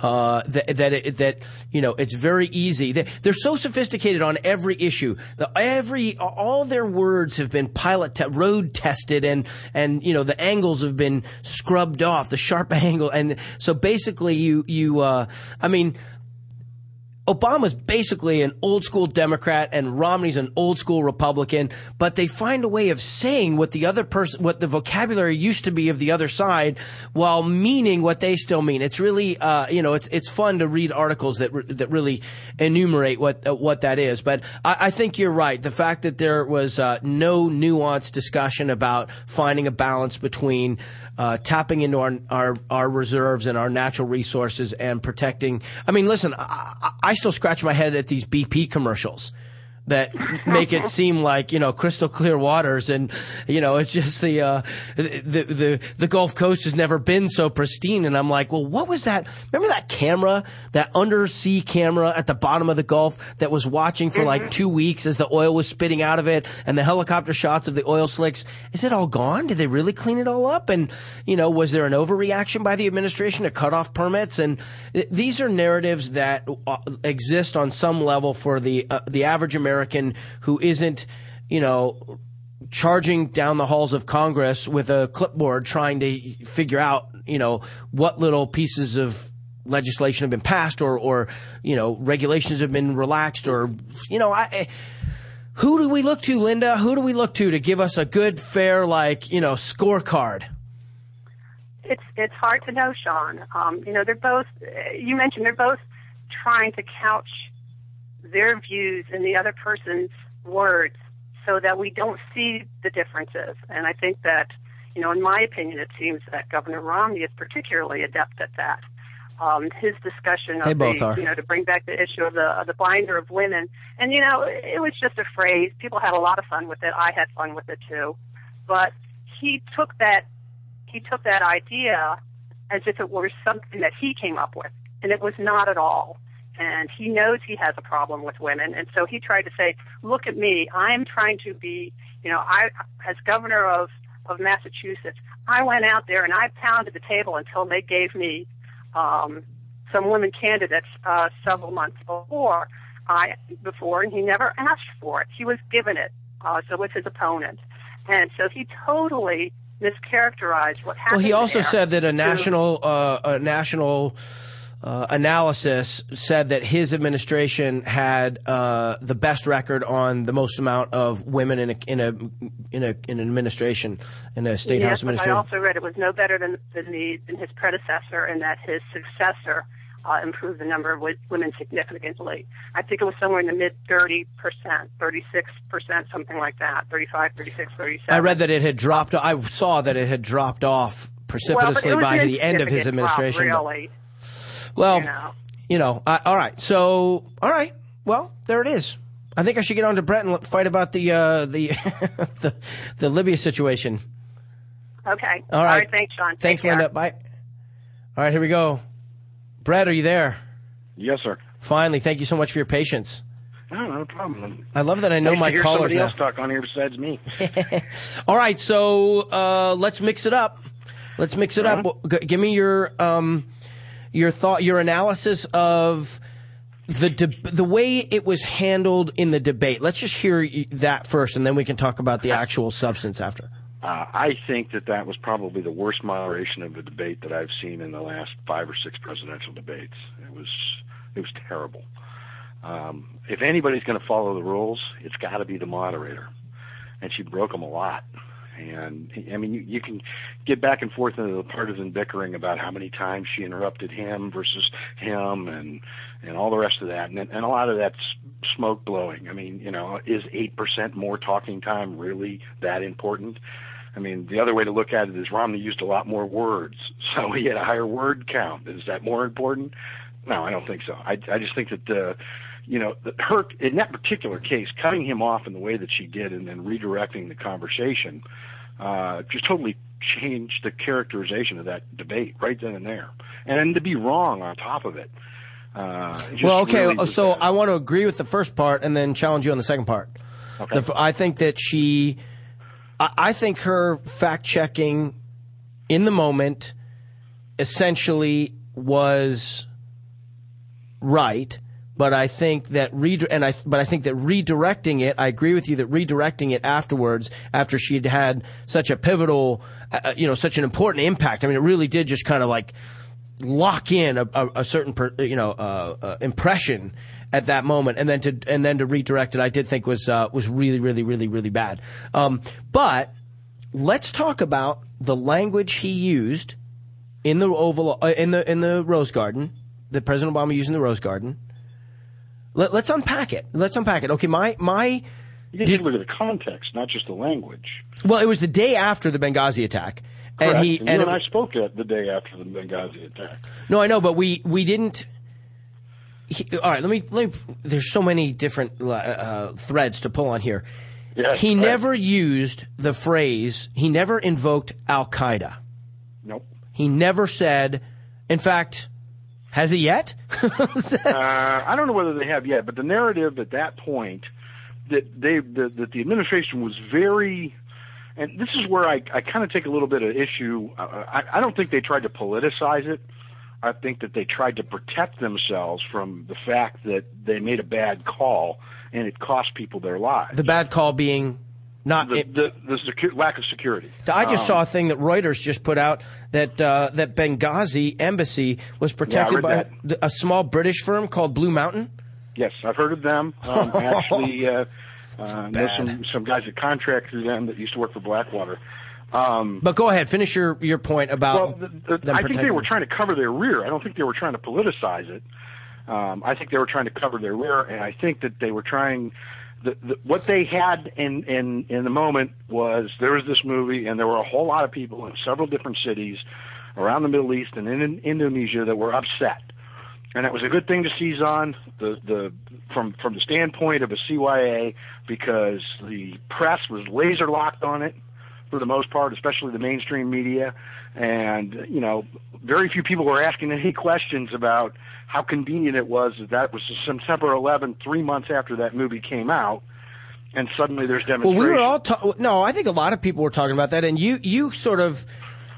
Uh, that that it, that you know it's very easy. They, they're so sophisticated on every issue. The, every all their words have been pilot te- road tested, and and you know the angles have been scrubbed off, the sharp angle, and so basically you you uh, I mean Obama's basically an old school Democrat and Romney's an old school Republican, but they find a way of saying what the other person, what the vocabulary used to be of the other side while meaning what they still mean. It's really, uh, you know, it's, it's fun to read articles that, re- that really enumerate what, uh, what that is. But I, I, think you're right. The fact that there was, uh, no nuanced discussion about finding a balance between, uh, tapping into our, our, our reserves and our natural resources and protecting. I mean, listen, I, I still scratch my head at these BP commercials that make it seem like you know crystal clear waters, and you know it's just the uh, the the the Gulf Coast has never been so pristine. And I'm like, well, what was that? Remember that camera, that undersea camera at the bottom of the Gulf that was watching for like two weeks as the oil was spitting out of it, and the helicopter shots of the oil slicks. Is it all gone? Did they really clean it all up? And you know, was there an overreaction by the administration to cut off permits? And these are narratives that uh, exist on some level for the uh, the average American American who isn't, you know, charging down the halls of Congress with a clipboard trying to figure out, you know, what little pieces of legislation have been passed or, or, you know, regulations have been relaxed or, you know, I, who do we look to, Linda? Who do we look to to give us a good, fair, like, you know, scorecard? It's, it's hard to know, Sean. Um, you know, they're both, you mentioned they're both trying to couch their views in the other person's words so that we don't see the differences. And I think that, you know, in my opinion, it seems that Governor Romney is particularly adept at that. Um, his discussion they of both the, are. you know, to bring back the issue of the of the binder of women, and you know, it was just a phrase. People had a lot of fun with it. I had fun with it too, but he took that he took that idea as if it were something that he came up with, and it was not at all and he knows he has a problem with women. And so he tried to say look at me. I'm trying to be you know i as governor of of massachusetts i went out there and i pounded the table until they gave me um some women candidates uh several months before i before and he never asked for it. He was given it uh so with his opponent. And so he totally mischaracterized what happened Well, he also there. said that a to- national uh, a national uh, analysis said that his administration had uh, the best record on the most amount of women in a in a in a in an administration in a state yes, house but I administration. also read it was no better than than, the, than his predecessor, and that his successor uh, improved the number of women significantly. I think it was somewhere in the mid 30 percent, 36 percent, something like that, 35, 36, 37. I read that it had dropped. I saw that it had dropped off precipitously well, but it was by the end of his insignificant drop, administration. but- really. Well, you know. you know, I, all right. So, all right. Well, there it is. I think I should get on to Brett and fight about the uh, the, the the Libya situation. Okay. All right. Thanks, Sean. Take Thanks, care. Linda. Bye. All right, here we go. Brett, are you there? Yes, sir. Finally, thank you so much for your patience. No, no problem. I love that I know Nice to my hear callers somebody now. else talk on here besides me. All right, so uh, let's mix it up. Let's mix it up. G- give me your um, your thought, your analysis of the deb the way it was handled in the debate. Let's just hear that first, and then we can talk about the actual substance after. Uh, I think that that was probably the worst moderation of a debate that I've seen in the last five or six presidential debates. It was it was terrible. Um, if anybody's going to follow the rules, it's got to be the moderator, and she broke them a lot. And I mean, you, you can get back and forth into the partisan bickering about how many times she interrupted him versus him, and and all the rest of that, and and a lot of that's smoke blowing. I mean, you know, is eight percent more talking time really that important? I mean, the other way to look at it is Romney used a lot more words, so he had a higher word count. Is that more important? No, I don't think so. I, I just think that, uh, you know, her in that particular case, cutting him off in the way that she did, and then redirecting the conversation, uh, just totally changed the characterization of that debate right then and there, and then to be wrong on top of it. Uh, Well, okay. really so I want to agree with the first part and then challenge you on the second part. Okay. The I think that she, I, I think her fact checking in the moment essentially was right. But I think that re- and I but I think that redirecting it, I agree with you that redirecting it afterwards, after she had such a pivotal, uh, you know, such an important impact. I mean, it really did just kind of like lock in a, a, a certain per, you know uh, uh, impression at that moment, and then to and then to redirect it, I did think was uh, was really really really really bad. Um, but let's talk about the language he used in the Oval uh, in the in the Rose Garden that President Obama used in the Rose Garden. Let, let's unpack it. Let's unpack it. Okay, my my. You need to look at the context, not just the language. Well, it was the day after the Benghazi attack, Correct. and he and, and it- and I spoke at the day after the Benghazi attack. No, I know, but we we didn't. He, all right, let me let me. There's so many different uh, uh, threads to pull on here. Yes, he right. never used the phrase. He never invoked Al Qaeda. Nope. He never said. In fact, has it yet? uh, I don't know whether they have yet, but the narrative at that point that they that, that the administration was very, and this is where I I kind of take a little bit of issue. Uh, I I don't think they tried to politicize it. I think that they tried to protect themselves from the fact that they made a bad call and it cost people their lives. the bad call being not. The the, the secu- lack of security. I just Um, saw a thing that Reuters just put out that uh, that Benghazi embassy was protected read by that. a small British firm called Blue Mountain. Yes, I've heard of them. Um, actually, uh, uh, know some some guys that contract through them that used to work for Blackwater. Um, But go ahead, finish your, your point about. well, the, the, I think they were trying to cover their rear. I don't think they were trying to politicize it. Um, I think they were trying to cover their rear, and I think that they were trying. The, the, what they had in, in in the moment was there was this movie, and there were a whole lot of people in several different cities around the Middle East and in, in Indonesia that were upset, and it was a good thing to seize on the the from from the standpoint of a CYA because the press was laser locked on it for the most part, especially the mainstream media. And, you know, very few people were asking any questions about how convenient it was that that was September 11th, three months after that movie came out. And suddenly there's demonstrations. Well, we were all ta- no. I think a lot of people were talking about that, and you you sort of,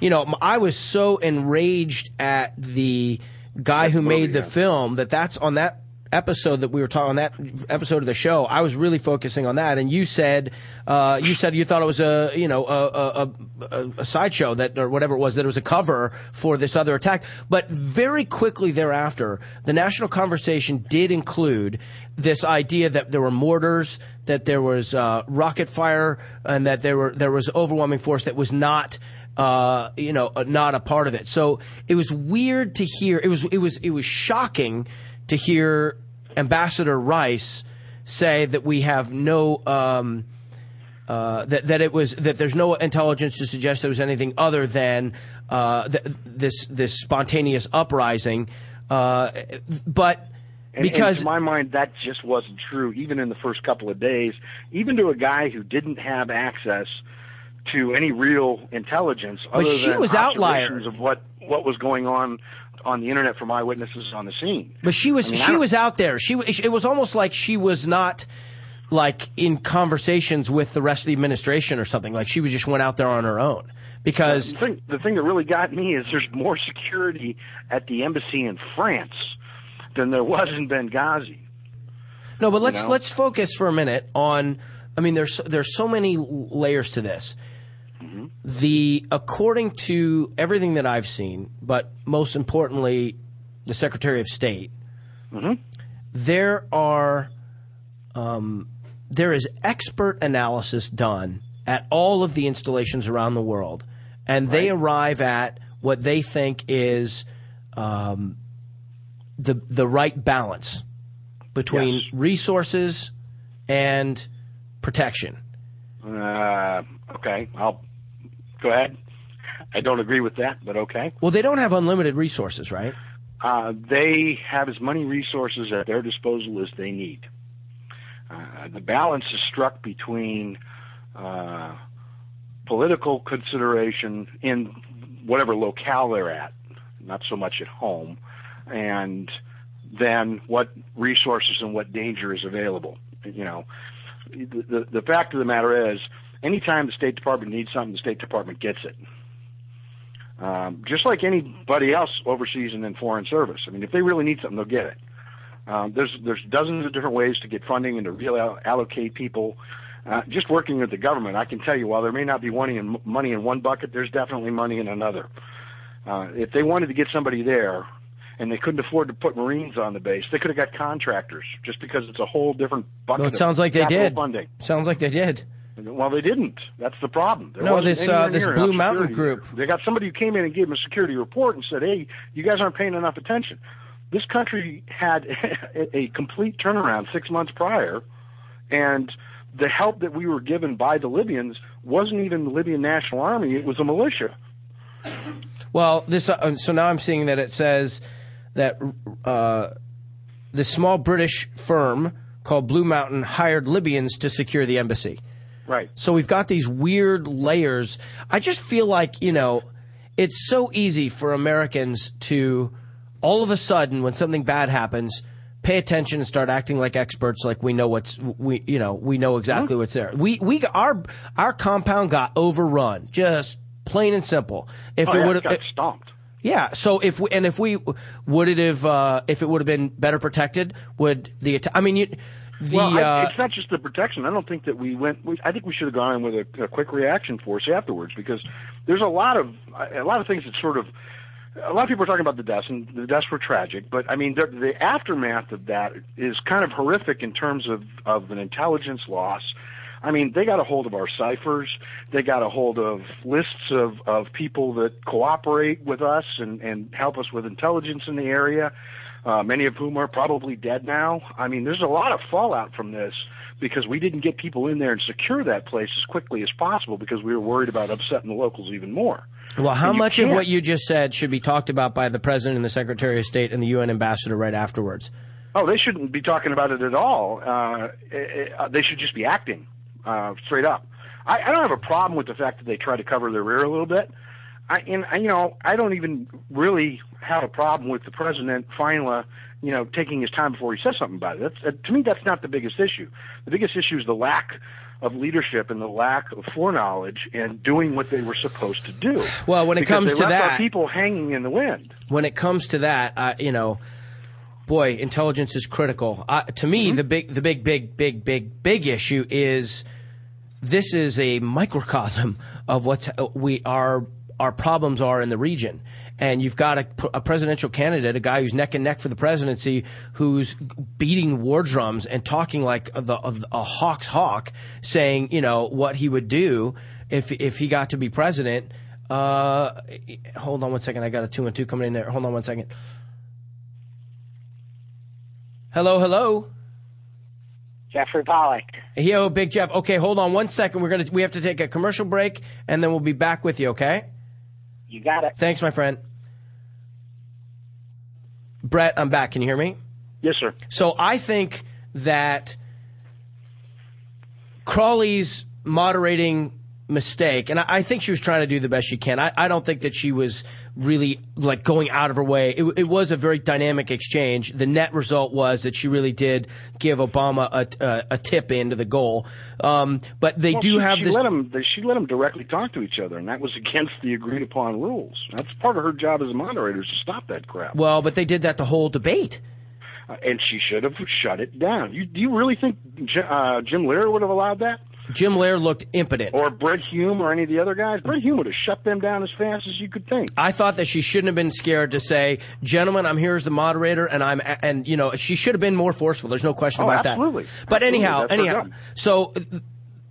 you know, I was so enraged at the guy who made the film that that's on that episode that we were talking on that episode of the show. I was really focusing on that, and you said uh, you said you thought it was a you know a a, a, a sideshow that or whatever it was that it was a cover for this other attack. But very quickly thereafter, the national conversation did include this idea that there were mortars, that there was uh, rocket fire, and that there were there was overwhelming force that was not. Uh, you know, uh, not a part of it. So it was weird to hear. It was, it was, it was shocking to hear Ambassador Rice say that we have no, um, uh, that that it was that there's no intelligence to suggest there was anything other than uh, th- this this spontaneous uprising. Uh, but And- because and to my mind, that just wasn't true, even in the first couple of days. Even to a guy who didn't have access to any real intelligence, But other she than was outlier. of what what was going on on the internet from eyewitnesses on the scene. But she was I mean, she was out there. She it was almost like she was not like in conversations with the rest of the administration or something. Like she was just went out there on her own because the thing, the thing that really got me is there's more security at the embassy in France than there was in Benghazi. no. But let's know? let's focus for a minute on. I mean, there's there's so many layers to this. Mm-hmm. The according to everything that I've seen, but most importantly, the Secretary of State, Mm-hmm. there are um, there is expert analysis done at all of the installations around the world, and they arrive at what they think is um, the the right balance between resources and protection. Uh, okay, I'll Go ahead. I don't agree with that, but okay. Well, they don't have unlimited resources, right? Uh, they have as many resources at their disposal as they need. Uh, the balance is struck between uh, political consideration in whatever locale they're at, not so much at home, and then what resources and what danger is available. You know, the, the, the fact of the matter is, anytime the State Department needs something, the State Department gets it. Um, just like anybody else overseas and in foreign service. I mean, if they really need something, they'll get it. Um, there's there's dozens of different ways to get funding and to reallocate people. Uh, just working with the government, I can tell you, while there may not be money in money in one bucket, there's definitely money in another. Uh, if they wanted to get somebody there, and they couldn't afford to put Marines on the base, they could have got contractors. Just because it's a whole different bucket. Well, it sounds like they did. Funding. Sounds like they did. Well, they didn't. That's the problem. There No, this, uh, this Blue Mountain security. group. They got somebody who came in and gave them a security report and said, "Hey, you guys aren't paying enough attention." This country had a, complete turnaround six months prior, and the help that we were given by the Libyans wasn't even the Libyan National Army; it was a militia. Well, this uh, so now I'm seeing that it says that uh, the small British firm called Blue Mountain hired Libyans to secure the embassy. Right. So we've got these weird layers. I just feel like, you know, it's so easy for Americans to all of a sudden when something bad happens, pay attention and start acting like experts like we know what's we you know, we know exactly what's there. We we our our compound got overrun. Just plain and simple. If oh, it yeah, would have got stomped. yeah. So if we, and if we would it have uh, if it would have been better protected, would the I mean you, the well, I, uh, it's not just the protection. I don't think that we went. We, I think we should have gone in with a, a quick reaction force afterwards because there's a lot of a lot of things that sort of a lot of people are talking about the deaths and the deaths were tragic, but I mean the, the aftermath of that is kind of horrific in terms of of an intelligence loss. I mean, they got a hold of our ciphers. They got a hold of lists of, of people that cooperate with us and, and help us with intelligence in the area, uh, many of whom are probably dead now. I mean, there's a lot of fallout from this because we didn't get people in there and secure that place as quickly as possible because we were worried about upsetting the locals even more. Well, how much of can't- what you just said should be talked about by the president and the secretary of state and the UN ambassador right afterwards? Oh, they shouldn't be talking about it at all. Uh, eh, eh, they should just be acting uh, straight up. I, I don't have a problem with the fact that they try to cover their rear a little bit. I, and I, you know, I don't even really have a problem with the president finally, you know, taking his time before he says something about it. That's, uh, to me, that's not the biggest issue. The biggest issue is the lack of leadership and the lack of foreknowledge and doing what they were supposed to do. Well, when it Because comes to that- people hanging in the wind. When it comes to that, uh, you know, boy, intelligence is critical. Uh, to Mm-hmm. me, the big, the big, big, big, big, big issue is this is a microcosm of what's uh, we our our problems are in the region. And you've got a, a presidential candidate, a guy who's neck and neck for the presidency, who's beating war drums and talking like the, a, a hawk's hawk, saying, you know, what he would do if if he got to be president. Uh, hold on one second. I got a two and two coming in there. Hold on one second. Hello, hello. Jeffrey Pollock. Yo, Big Jeff. Okay, hold on one second. We're gonna we have to take a commercial break, and then we'll be back with you. Okay. You got it. Thanks, my friend. Brett, I'm back. Can you hear me? Yes, sir. So I think that Crowley's moderating mistake, and I, I think she was trying to do the best she can. I, I don't think that she was really like going out of her way. It, it was a very dynamic exchange. The net result was that she really did give Obama a, a, a tip into the goal. Um, but they Well, do she, have she this. Let them, she let them directly talk to each other, and that was against the agreed upon rules. That's part of her job as a moderator is to stop that crap. well, but they did that the whole debate. Uh, and she should have shut it down. You, do you really think uh, Jim Lehrer would have allowed that? Jim Lehrer looked impotent. Or Brit Hume or any of the other guys? Brit Hume would have shut them down as fast as you could think. I thought that she shouldn't have been scared to say, "Gentlemen, I'm here as the moderator," and I'm and you know she should have been more forceful. There's no question Oh, about absolutely. that. But Absolutely. anyhow, That's anyhow, so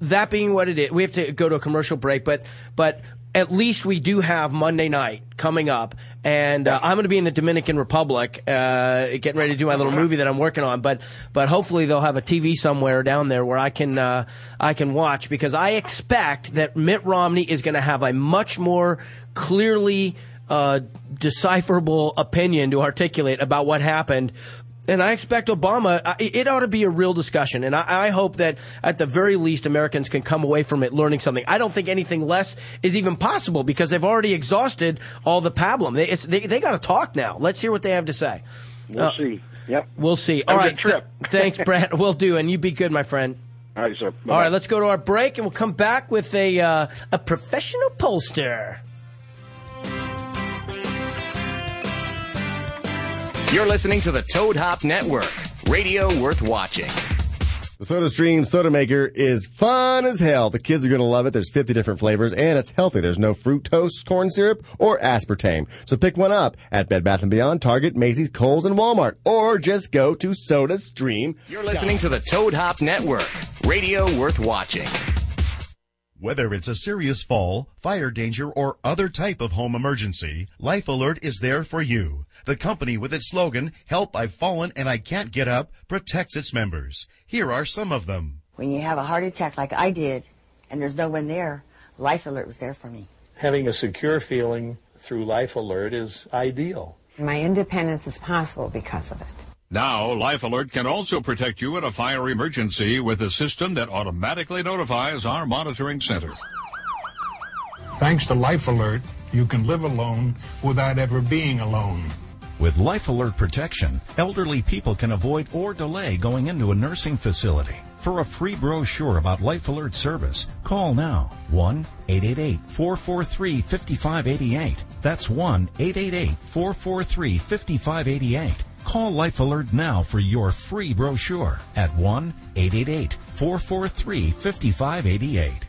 that being what it is, we have to go to a commercial break. But but at least we do have Monday night coming up, and uh, I'm going to be in the Dominican Republic, uh, getting ready to do my little movie that I'm working on. But but hopefully they'll have a TV somewhere down there where I can uh, I can watch because I expect that Mitt Romney is going to have a much more clearly uh, decipherable opinion to articulate about what happened and I expect Obama, it ought to be a real discussion. And I, I, hope that at the very least Americans can come away from it learning something. I don't think anything less is even possible because they've already exhausted all the pablum. They, they, they got to talk now. Let's hear what they have to say. We'll uh, see. Yep. We'll see. All right. Th- thanks, Brett. We'll do. And you be good, my friend. All right, sir. Bye-bye. All right, let's go to our break and we'll come back with a, uh, a professional pollster. You're listening to the Toad Hop Network, radio worth watching. The SodaStream Soda Maker is fun as hell. The kids are going to love it. There's 50 different flavors and it's healthy. There's no fructose, corn syrup, or aspartame. So pick one up at Bed Bath & Beyond, Target, Macy's, Kohl's, and Walmart. Or just go to SodaStream. You're listening to the Toad Hop Network, radio worth watching. Whether it's a serious fall, fire danger, or other type of home emergency, Life Alert is there for you. The company with its slogan, Help I've Fallen and I Can't Get Up, protects its members. Here are some of them. When you have a heart attack like I did, and there's no one there, Life Alert was there for me. Having a secure feeling through Life Alert is ideal. My independence is possible because of it. Now, Life Alert can also protect you in a fire emergency with a system that automatically notifies our monitoring center. Thanks to Life Alert, you can live alone without ever being alone. With Life Alert protection, elderly people can avoid or delay going into a nursing facility. For a free brochure about Life Alert service, call now 1 888 443 5588. That's 1 888 443 5588 Call Life Alert now for your free brochure at 1 888 443 5588.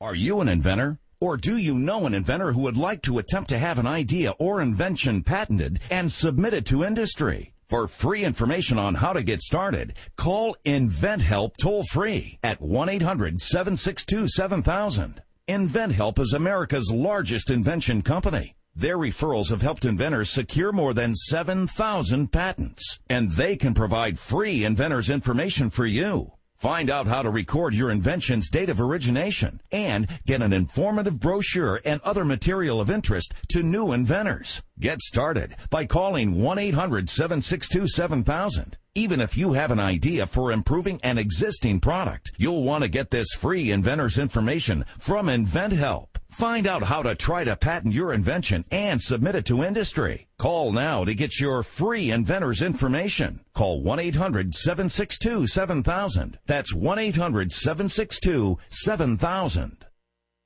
Are you an inventor? Or do you know an inventor who would like to attempt to have an idea or invention patented and submit it to industry? For free information on how to get started, call InventHelp toll free at 1-800-762-7000. InventHelp is America's largest invention company. Their referrals have helped inventors secure more than 7,000 patents, and they can provide free inventors information for you. Find out how to record your invention's date of origination and get an informative brochure and other material of interest to new inventors. Get started by calling 1-800-762-7000. Even if you have an idea for improving an existing product, you'll want to get this free inventor's information from InventHelp. Find out how to try to patent your invention and submit it to industry. Call now to get your free inventor's information. Call 1-800-762-7000. That's 1-800-762-7000.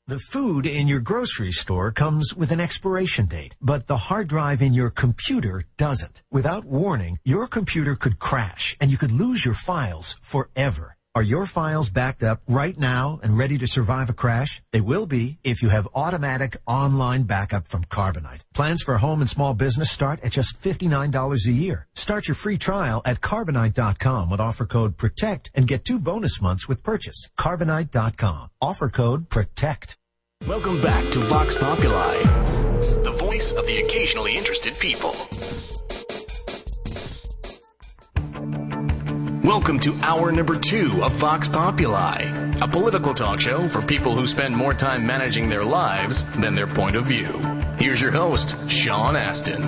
The food in your grocery store comes with an expiration date, but the hard drive in your computer doesn't. Without warning, your computer could crash and you could lose your files forever. Are your files backed up right now and ready to survive a crash? They will be if you have automatic online backup from Carbonite. Plans for home and small business start at just $59 a year. Start your free trial at Carbonite.com with offer code PROTECT and get two bonus months with purchase. Carbonite.com. Offer code PROTECT. Welcome back to Vox Populi, the voice of the occasionally interested people. Welcome to hour number two of Vox Populi, a political talk show for people who spend more time managing their lives than their point of view. Here's your host, Sean Astin.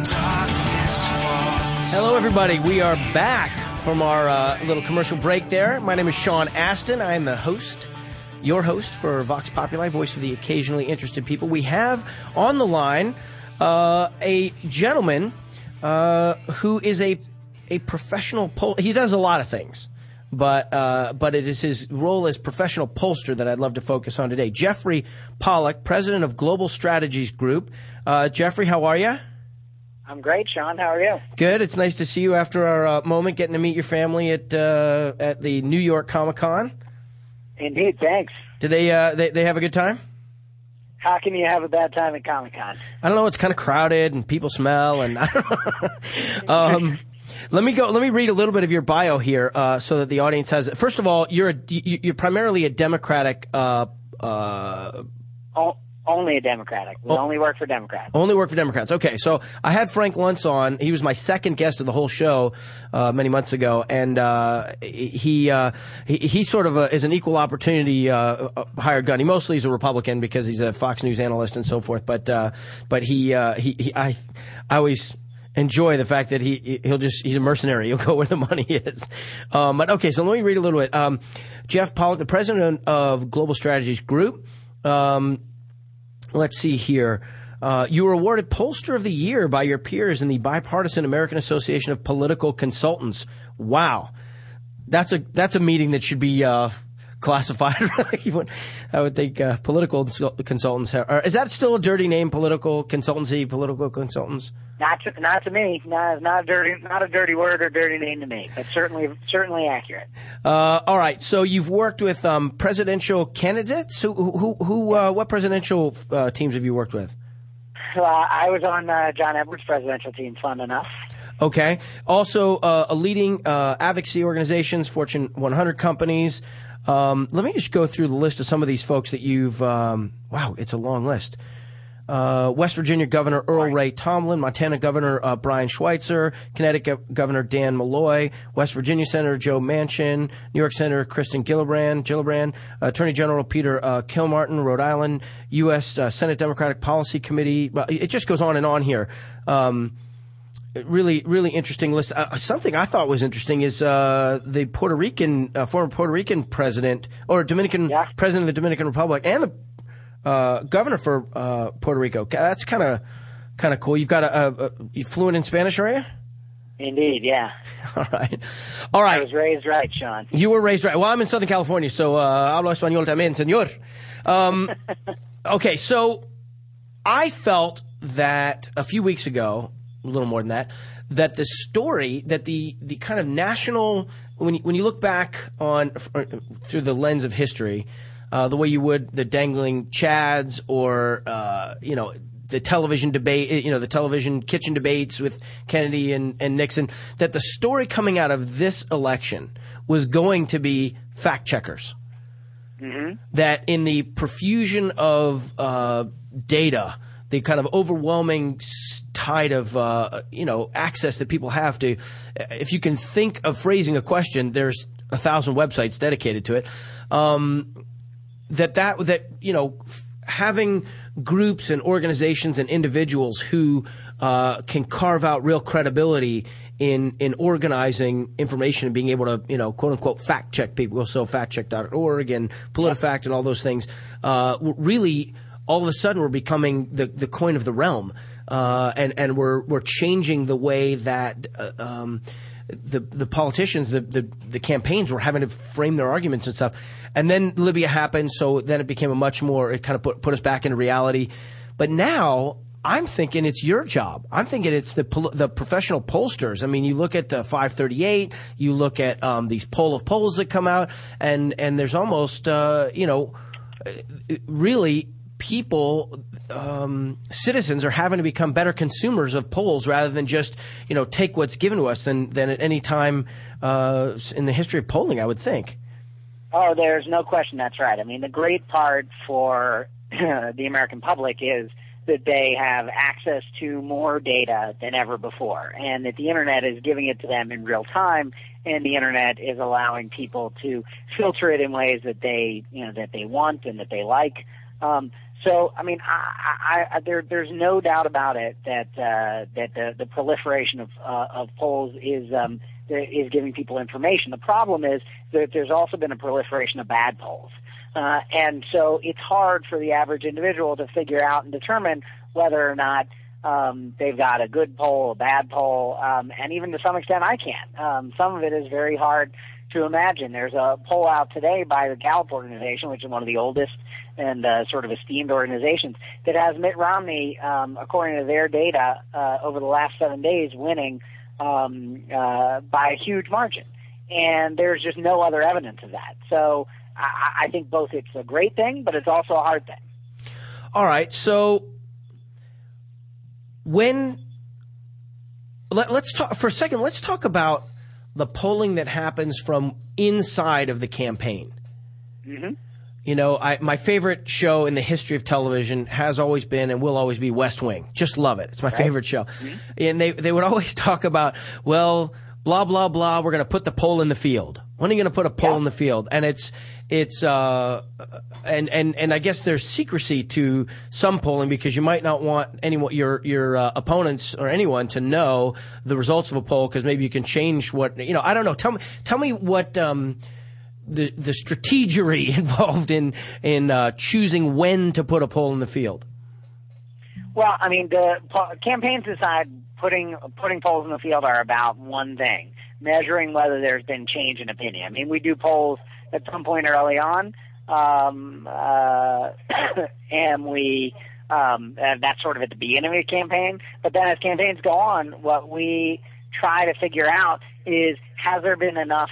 Hello, everybody. We are back from our uh, little commercial break there. My name is Sean Astin. I am the host, your host for Vox Populi, voice for the occasionally interested people. We have on the line uh, a gentleman uh, who is a a professional poll. He does a lot of things. but uh, but it is his role as professional pollster that I'd love to focus on today. Jeffrey Pollock, president of Global Strategies Group. Uh, Jeffrey, how are you? I'm great, Sean. How are you? Good. It's nice to see you after our uh, moment getting to meet your family at uh, at the New York Comic Con. Indeed. Thanks. Did they, uh, they they have a good time? How can you have a bad time at Comic Con? I don't know. It's kind of crowded and people smell and I don't know. um, let me go. Let me read a little bit of your bio here, uh, so that the audience has. it. First of all, you're a, you- you're primarily a Democratic. Uh, uh, O- only a Democratic. We only work for Democrats. only work for Democrats. Okay, so I had Frank Luntz on. He was my second guest of the whole show uh, many months ago, and uh, he, uh, he he sort of uh is an equal opportunity uh, uh, hired gun. He mostly is a Republican because he's a Fox News analyst and so forth. But uh, but he, uh, he he I I always enjoy the fact that he he'll just he's a mercenary. He'll go where the money is. Um, but okay, so let me read a little bit. Um, Jeff Pollock, the president of Global Strategies Group. Um, let's see here. Uh, you were awarded Pollster of the Year by your peers in the Bipartisan American Association of Political Consultants. Wow, that's a that's a meeting that should be uh, classified. I would think uh, political consultants. Have, is that still a dirty name? Political consultancy, political consultants. Not to not to me. Not not a dirty not a dirty word or dirty name to me, but certainly certainly accurate. Uh, all right. So you've worked with um, presidential candidates. Who who who? Uh, what presidential uh, teams have you worked with? Uh, I was on uh, John Edwards' presidential team. Fun enough. Okay. Also, uh, a leading uh, advocacy organizations, Fortune 100 companies. Um, let me just go through the list of some of these folks that you've. Um, wow, it's a long list. Uh, West Virginia Governor Earl Ray Tomblin, Montana Governor uh, Brian Schweitzer, Connecticut Governor Dan Malloy, West Virginia Senator Joe Manchin, New York Senator Kirsten Gillibrand, Gillibrand, Attorney General Peter uh, Kilmartin, Rhode Island, U.S. Uh, Senate Democratic Policy Committee. Well, It just goes on and on here. Um, really, really interesting list. Uh, something I thought was interesting is uh, the Puerto Rican, uh, former Puerto Rican president or Dominican president of the Dominican Republic, and the uh, governor for uh, Puerto Rico. That's kind of kind of cool. You've got a, a, a you fluent in Spanish, are you? Indeed, yeah. All right, all right. I was raised right, Sean. You were raised right. Well, I'm in Southern California, so uh, hablo español también, señor. Um, okay, so I felt that a few weeks ago, a little more than that, that the story, that the the kind of national, when you, when you look back on uh, through the lens of history, uh, the way you would the dangling chads or uh, you know the television debate, you know, the television kitchen debates with Kennedy and, and Nixon, that the story coming out of this election was going to be fact checkers. Mm-hmm. That in the profusion of uh, data, the kind of overwhelming tide of uh, you know access that people have to, if you can think of phrasing a question, there's a thousand websites dedicated to it. Um, that that that you know having groups and organizations and individuals who uh, can carve out real credibility in in organizing information and being able to you know quote unquote fact check people so factcheck.org and politifact and all those things uh, really all of a sudden we're becoming the the coin of the realm uh, and and we're we're changing the way that uh, um, the the politicians, the, the the campaigns were having to frame their arguments and stuff. And then Libya happened, so then it became a much more. It kind of put put us back into reality. But now I'm thinking it's your job. I'm thinking it's the the professional pollsters. I mean, you look at uh, 538, you look at um, these poll of polls that come out, and and there's almost uh, you know really people um, citizens are having to become better consumers of polls rather than just you know take what's given to us than than at any time uh, in the history of polling. I would think. Oh, there's no question that's right. I mean, the great part for the American public is that they have access to more data than ever before, and that the internet is giving it to them in real time, and the internet is allowing people to filter it in ways that they, you know, that they want and that they like. Um, so, I mean, I, I, I, there, there's no doubt about it that uh, that the, the proliferation of uh, of polls is um, is giving people information. The problem is that there's also been a proliferation of bad polls. Uh, and so it's hard for the average individual to figure out and determine whether or not um, they've got a good poll, a bad poll, um, and even to some extent I can. Um, some of it is very hard to imagine. There's a poll out today by the Gallup organization, which is one of the oldest and uh, sort of esteemed organizations, that has Mitt Romney, um, according to their data, uh, over the last seven days, winning um, uh, by a huge margin. And there's just no other evidence of that. So I, I think both it's a great thing, but it's also a hard thing. All right. So when let, us talk for a second. Let's talk about the polling that happens from inside of the campaign. Mm-hmm. You know, I, my favorite show in the history of television has always been and will always be West Wing. Just love it. It's my Right. favorite show. Mhm. And they, they would always talk about, well, blah, blah, blah, we're going to put the poll in the field. When are you going to put a poll in the field? And it's, it's, uh, and, and, and I guess there's secrecy to some polling because you might not want anyone, your, your uh, opponents or anyone to know the results of a poll because maybe you can change what, you know, I don't know. Tell me, tell me what, um, the the strategery involved in in uh, choosing when to put a poll in the field. Well, I mean, the campaigns decide putting putting polls in the field are about one thing: measuring whether there's been change in opinion. I mean, we do polls at some point early on, um, uh, and we um, and that's sort of at the beginning of the campaign. But then, as campaigns go on, what we try to figure out is has there been enough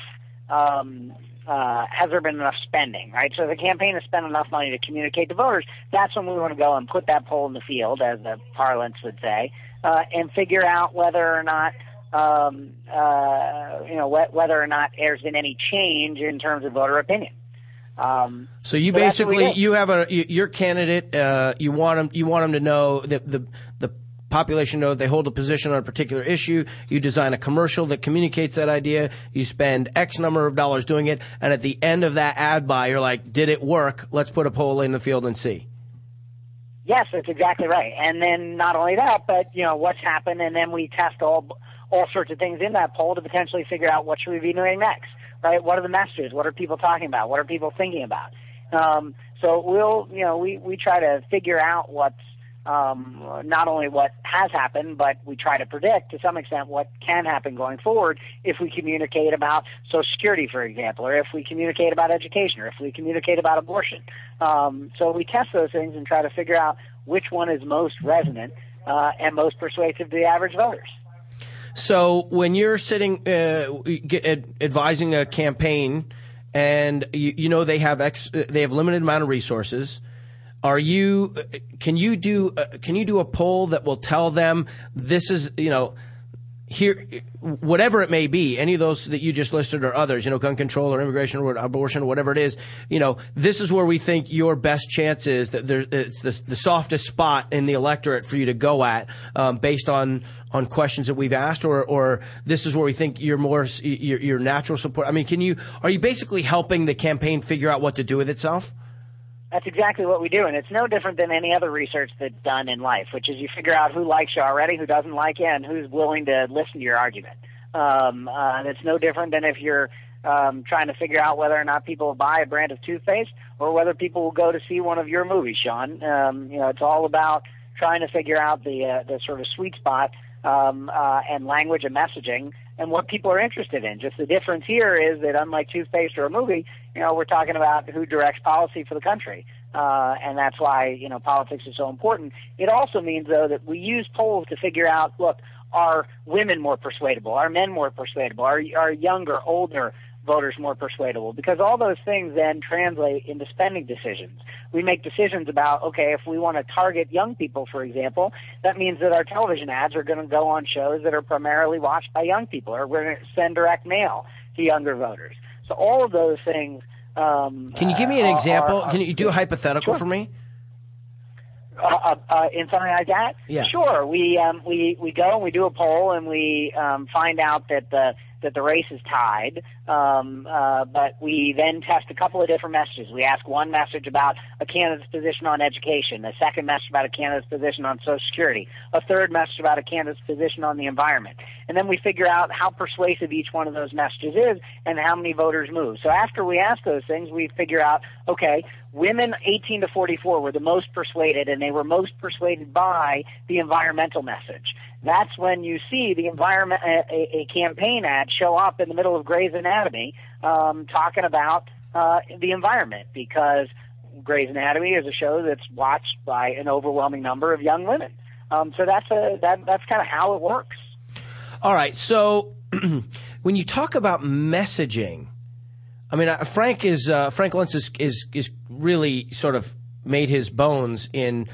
um, uh, has there been enough spending, right? So the campaign has spent enough money to communicate to voters. That's when we want to go and put that poll in the field, as the parlance would say, uh, and figure out whether or not, um, uh, you know, wh- whether or not there's been any change in terms of voter opinion. Um, So you so that's what we basically you have a you- your candidate. Uh, you want them you want them to know that the the population know they hold a position on a particular issue. You design a commercial that communicates that idea. You spend X number of dollars doing it, and at the end of that ad buy, you're like, "Did it work? Let's put a poll in the field and see." Yes, that's exactly right. And then not only that, but you know what's happened, and then we test all all sorts of things in that poll to potentially figure out what should we be doing next. Right? What are the messages? What are people talking about? What are people thinking about? Um, so we'll you know we we try to figure out what's um, not only what has happened, but we try to predict to some extent what can happen going forward if we communicate about Social Security, for example, or if we communicate about education, or if we communicate about abortion. Um, so we test those things and try to figure out which one is most resonant uh, and most persuasive to the average voters. So when you're sitting uh, advising a campaign, and you, you know they have ex, they have limited amount of resources. Are you? Can you do? Can you do a poll that will tell them this is you know here whatever it may be any of those that you just listed or others you know gun control or immigration or abortion or whatever it is you know this is where we think your best chance is that there it's the, the softest spot in the electorate for you to go at um, based on on questions that we've asked or or this is where we think you're more your, your natural support i mean can you are you basically helping the campaign figure out what to do with itself That's exactly what we do, and it's no different than any other research that's done in life, which is you figure out who likes you already, who doesn't like you, and who's willing to listen to your argument. Um, uh, and it's no different than if you're um, trying to figure out whether or not people will buy a brand of toothpaste or whether people will go to see one of your movies, Sean. Um, you know, it's all about trying to figure out the uh, the sort of sweet spot um, uh, and language and messaging and what people are interested in. Just the difference here is that unlike toothpaste or a movie, you know, we're talking about who directs policy for the country. Uh, and that's why, you know, politics is so important. It also means, though, that we use polls to figure out, look, are women more persuadable? Are men more persuadable? Are, are younger, older voters more persuadable? Because all those things then translate into spending decisions. We make decisions about, okay, if we want to target young people, for example, that means that our television ads are going to go on shows that are primarily watched by young people, or we're going to send direct mail to younger voters. So all of those things. Um, can you give me an uh, are- example are- can you do a hypothetical Sure. for me uh, uh, uh, in something like that? Yeah. Sure. We um, we we go and we do a poll and we um, find out that the that the race is tied. Um, uh, but we then test a couple of different messages. We ask one message about a candidate's position on education, a second message about a candidate's position on Social Security, a third message about a candidate's position on the environment, and then we figure out how persuasive each one of those messages is and how many voters move. So after we ask those things, we figure out okay, women 18 to 44 were the most persuaded, and they were most persuaded by the environmental message. That's when you see the environment, a, a, campaign ad show up in the middle of Grey's Anatomy, um, talking about uh, the environment because Grey's Anatomy is a show that's watched by an overwhelming number of young women. Um, so that's a that that's kind of how it works. All right. So when you talk about messaging, I mean, uh, Frank is uh, Frank Luntz is, is is really sort of made his bones in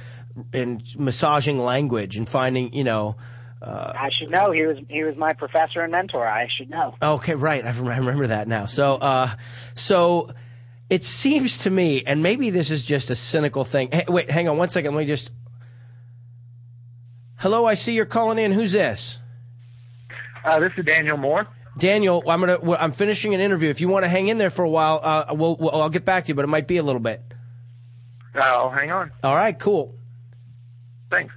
in massaging language and finding, you know. Uh, I should know. He was he was my professor and mentor. I should know. Okay, right. I remember that now. So, uh, so it seems to me, and maybe this is just a cynical thing. Hey, wait, hang on one second. Let me just. Hello, I see you're calling in. Who's this? Uh, this is Daniel Moore. Daniel, I'm gonna. I'm finishing an interview. If you want to hang in there for a while, uh, we'll, we'll, I'll get back to you, but it might be a little bit. I'll hang on. All right, cool. Thanks.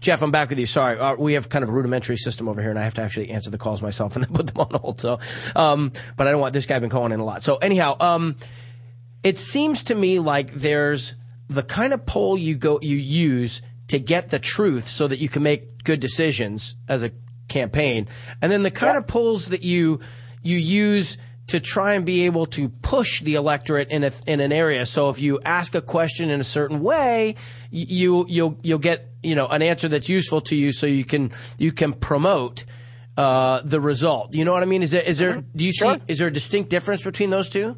Jeff, I'm back with you. Sorry, uh, we have kind of a rudimentary system over here, and I have to actually answer the calls myself and then put them on hold. So, um, but I don't want this guy been calling in a lot. So anyhow, um, it seems to me like there's the kind of poll you go you use to get the truth so that you can make good decisions as a campaign, and then the kind of polls that you you use to try and be able to push the electorate in a, in an area. So if you ask a question in a certain way, you you'll you'll get you know an answer that's useful to you, so you can you can promote uh, the result. You know what I mean? Is there is there do you see is there a distinct difference between those two?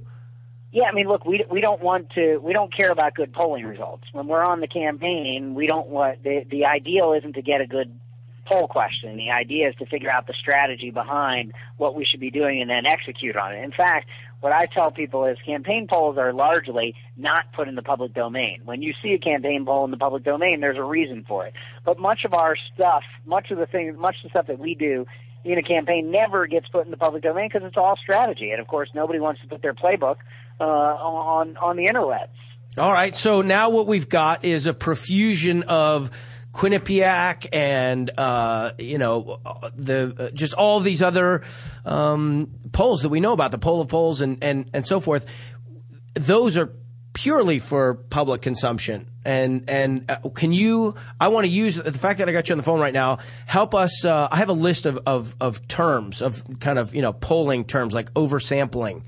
Yeah, I mean, look, we we don't want to we don't care about good polling results. When we're on the campaign, we don't want the the ideal isn't to get a good poll question. The idea is to figure out the strategy behind what we should be doing and then execute on it. In fact, what I tell people is campaign polls are largely not put in the public domain. When you see a campaign poll in the public domain, there's a reason for it. But much of our stuff, much of the things, much of the stuff that we do in a campaign never gets put in the public domain because it's all strategy. And of course, nobody wants to put their playbook uh, on on the interwebs. All right. So now what we've got is a profusion of Quinnipiac and uh, you know the uh, just all these other um, polls that we know about, the poll of polls and and and so forth. Those are purely for public consumption. And and uh, can you? I want to use the fact that I got you on the phone right now. Help us. Uh, I have a list of, of of terms of kind of you know polling terms like oversampling.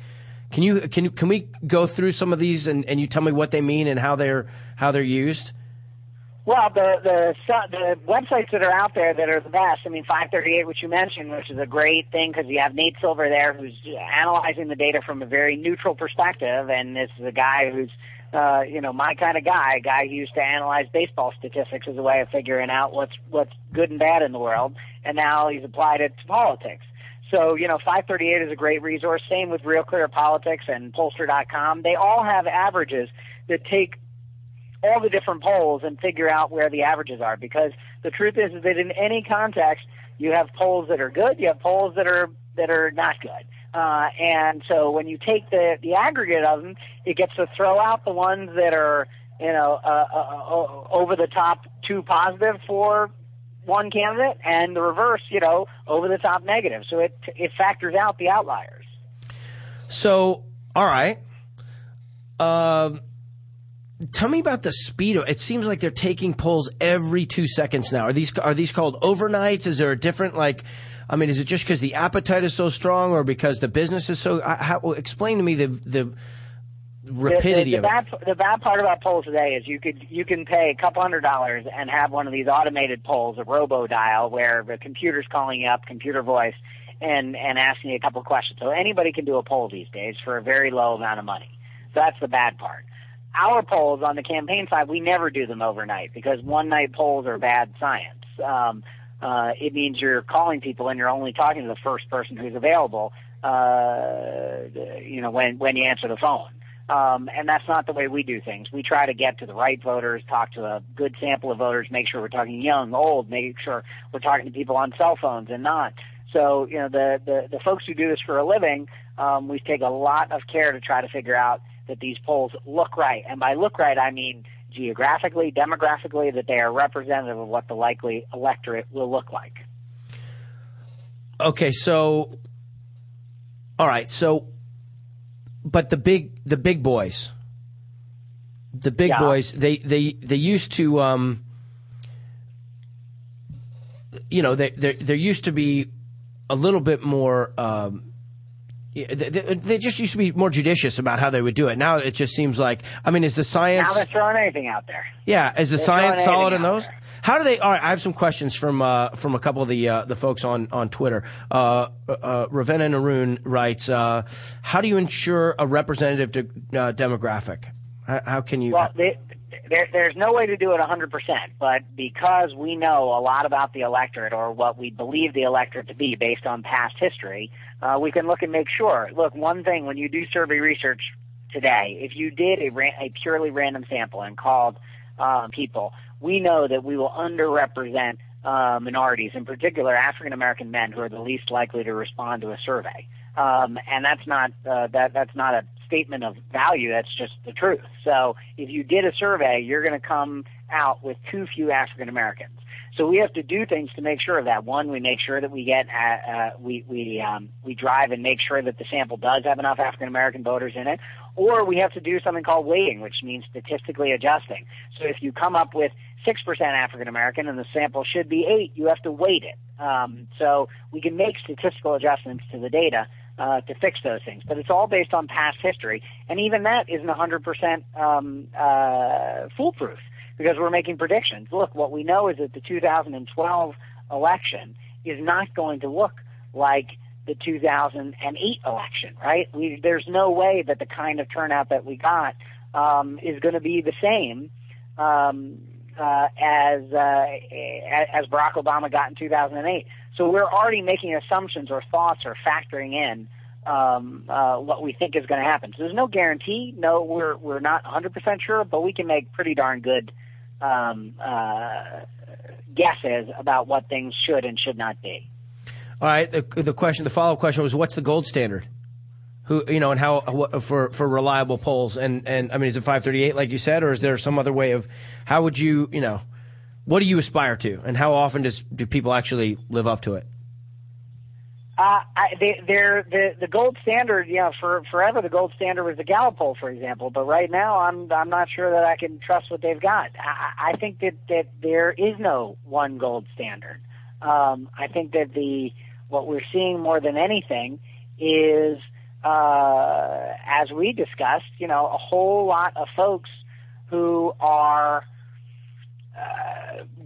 Can you can you, can we go through some of these and, and you tell me what they mean and how they're how they're used? Well, the the the websites that are out there that are the best. I mean, 538, which you mentioned, which is a great thing because you have Nate Silver there, who's analyzing the data from a very neutral perspective, and this is a guy who's, uh, you know, my kind of guy, a guy who used to analyze baseball statistics as a way of figuring out what's what's good and bad in the world, and now he's applied it to politics. So, you know, 538 is a great resource. Same with Real Clear Politics and Pollster.com. They all have averages that take all the different polls and figure out where the averages are. Because the truth is, is that in any context, you have polls that are good, you have polls that are that are not good. Uh, and so when you take the the aggregate of them, it gets to throw out the ones that are you know uh, uh, uh over the top too positive for one candidate, and the reverse, you know, over the top negative. So it it factors out the outliers. So all right. Um tell me about the speed. It seems like they're taking polls every two seconds now. Are these are these called overnights? Is there a different like? I mean, is it just because the appetite is so strong, or because the business is so? How, explain to me the the rapidity the, the, the of bad, it. The bad part about polls today is you could you can pay a couple hundred dollars and have one of these automated polls, a robo dial, where the computer's calling you up, computer voice, and and asking you a couple of questions. So anybody can do a poll these days for a very low amount of money. So that's the bad part our polls on the campaign side, we never do them overnight because one night polls are bad science. Um, uh, it means you're calling people and you're only talking to the first person who's available, uh, you know, when, when you answer the phone. Um, and that's not the way we do things. We try to get to the right voters, talk to a good sample of voters, make sure we're talking young, old, make sure we're talking to people on cell phones and not. So, you know, the, the, the folks who do this for a living, um, we take a lot of care to try to figure out that these polls look right. And by look right, I mean geographically, demographically, that they are representative of what the likely electorate will look like. Okay, so all right, so but the big the big boys, the big Yeah. boys, they they they used to um you know, there, there, there used to be a little bit more, um, they, just used to be more judicious about how they would do it. Now it just seems like, I mean, is the science, Now they're throwing anything out there. yeah, is the they're science solid in those? How do they? All right, I have some questions from uh, from a couple of the uh, the folks on on Twitter. Uh, uh, Ravenna Naroon writes, uh, "How do you ensure a representative de- uh, demographic? How, how can you?" Well, they, there, there's no way to do it 100%, but because we know a lot about the electorate or what we believe the electorate to be based on past history, uh, we can look and make sure. Look, one thing when you do survey research today, if you did a, ran, a purely random sample and called um, people, we know that we will underrepresent uh, minorities, in particular African American men, who are the least likely to respond to a survey. Um, and that's not uh, that that's not a statement of value. That's just the truth. So if you did a survey, you're going to come out with too few African Americans. So we have to do things to make sure of that. One, we make sure that we get uh, uh, we we um, we drive and make sure that the sample does have enough African American voters in it, or we have to do something called weighting, which means statistically adjusting. So if you come up with six percent African American and the sample should be eight, you have to weight it. Um, so we can make statistical adjustments to the data uh, to fix those things. But it's all based on past history, and even that isn't 100% um, uh, foolproof because we're making predictions. Look, what we know is that the 2012 election is not going to look like the 2008 election, right? We, there's no way that the kind of turnout that we got um, is going to be the same um, uh, as uh, as Barack Obama got in 2008. So we're already making assumptions or thoughts or factoring in um, uh, what we think is going to happen. So there's no guarantee. No, we're we're not 100% sure, but we can make pretty darn good um, uh, guesses about what things should and should not be. All right. The, the question, the follow up question was, what's the gold standard? Who you know, and how what, for for reliable polls? And and I mean, is it 538 like you said, or is there some other way of how would you you know? What do you aspire to, and how often does do people actually live up to it? Uh, I, they, they're the the gold standard. You know, for forever the gold standard was the Gallup poll, for example. But right now, I'm I'm not sure that I can trust what they've got. I, I think that that there is no one gold standard. Um, I think that the what we're seeing more than anything is, uh, as we discussed, you know, a whole lot of folks who are uh,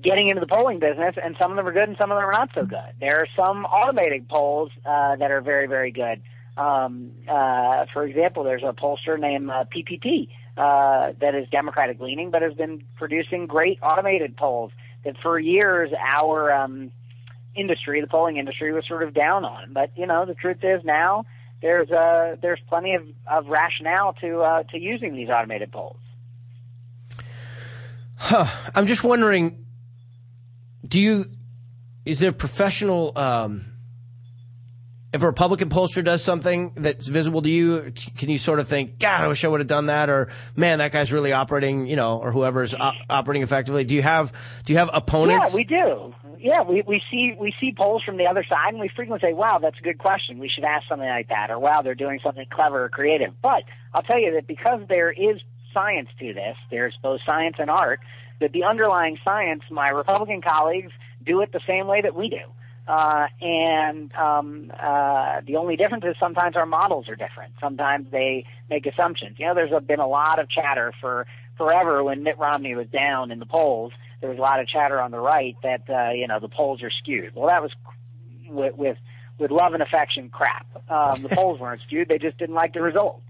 getting into the polling business, and some of them are good and some of them are not so good. There are some automated polls uh, that are very, very good. Um, uh, for example, there's a pollster named uh, PPP uh, that is Democratic leaning, but has been producing great automated polls that for years our um, industry, the polling industry, was sort of down on. But you know, the truth is now there's uh, there's plenty of, of rationale to uh, to using these automated polls. Huh. I'm just wondering, do you, is there professional, um, if a Republican pollster does something that's visible to you, can you sort of think, God, I wish I would have done that, or man, that guy's really operating, you know, or whoever's op- operating effectively? Do you have, do you have opponents? Yeah, we do. Yeah, we, we see we see polls from the other side, and we frequently say, "Wow, that's a good question. We should ask something like that," or "Wow, they're doing something clever or creative." But I'll tell you that because there is science to this, there's both science and art. That the underlying science, my Republican colleagues do it the same way that we do. Uh, and um, uh, the only difference is sometimes our models are different. Sometimes they make assumptions. You know, there's a, been a lot of chatter for forever when Mitt Romney was down in the polls. There was a lot of chatter on the right that uh, you know the polls are skewed. Well, that was with with, with love and affection crap. Um, the polls weren't skewed; they just didn't like the results.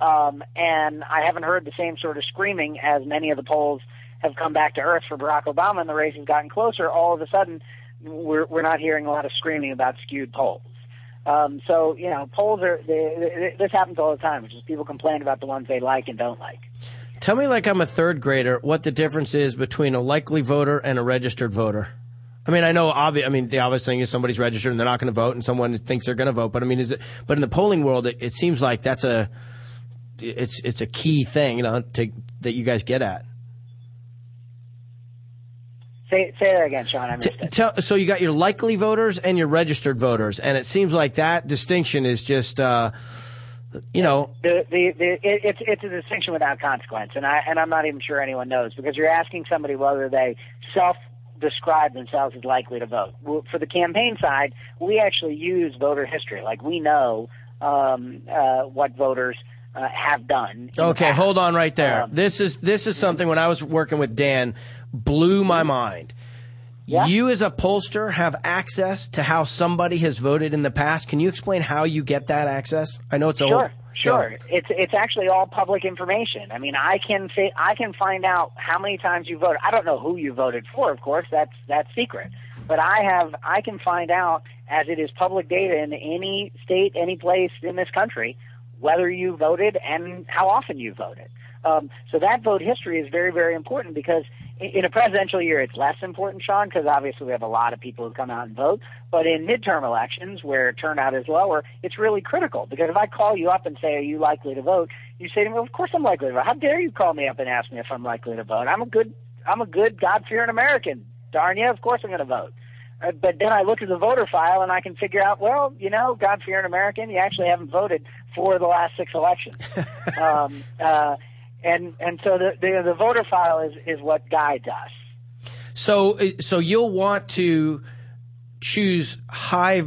Um, and I haven't heard the same sort of screaming as many of the polls have come back to earth for Barack Obama, and the race has gotten closer. All of a sudden, we're we're not hearing a lot of screaming about skewed polls. Um, so you know, polls are they, they, this happens all the time, which is people complain about the ones they like and don't like. Tell me, like I'm a third grader, what the difference is between a likely voter and a registered voter. I mean, I know obvious. I mean, the obvious thing is somebody's registered and they're not going to vote, and someone thinks they're going to vote. But I mean, is it? But in the polling world, it, it seems like that's a it's it's a key thing, you know, to, that you guys get at. Say, say that again, Sean. I missed T- it. tell, so you got your likely voters and your registered voters, and it seems like that distinction is just, uh, you know, The, the, the, it, it's it's a distinction without consequence, and I and I'm not even sure anyone knows because you're asking somebody whether they self describe themselves as likely to vote. For the campaign side, we actually use voter history. Like we know um, uh, what voters uh, have done. Okay, hold on right there. Um, this is this is something when I was working with Dan blew my mm-hmm. mind. You as a pollster have access to how somebody has voted in the past. Can you explain how you get that access? I know it's a Sure, whole- sure. It's it's actually all public information. I mean, I can say I can find out how many times you voted. I don't know who you voted for, of course. That's that's secret. But I have I can find out as it is public data in any state, any place in this country, whether you voted and how often you voted. Um, so that vote history is very, very important because in, a presidential year, it's less important, Sean, because obviously we have a lot of people who come out and vote. But in midterm elections, where turnout is lower, it's really critical because if I call you up and say, "Are you likely to vote?" you say to me, well, "Of course I'm likely to vote." How dare you call me up and ask me if I'm likely to vote? I'm a good, I'm a good God-fearing American. Darn you, of course I'm going to vote. Uh, but then I look at the voter file and I can figure out, well, you know, God-fearing American, you actually haven't voted for the last six elections. um, uh, and and so the, the the voter file is is what guides us. So so you'll want to choose high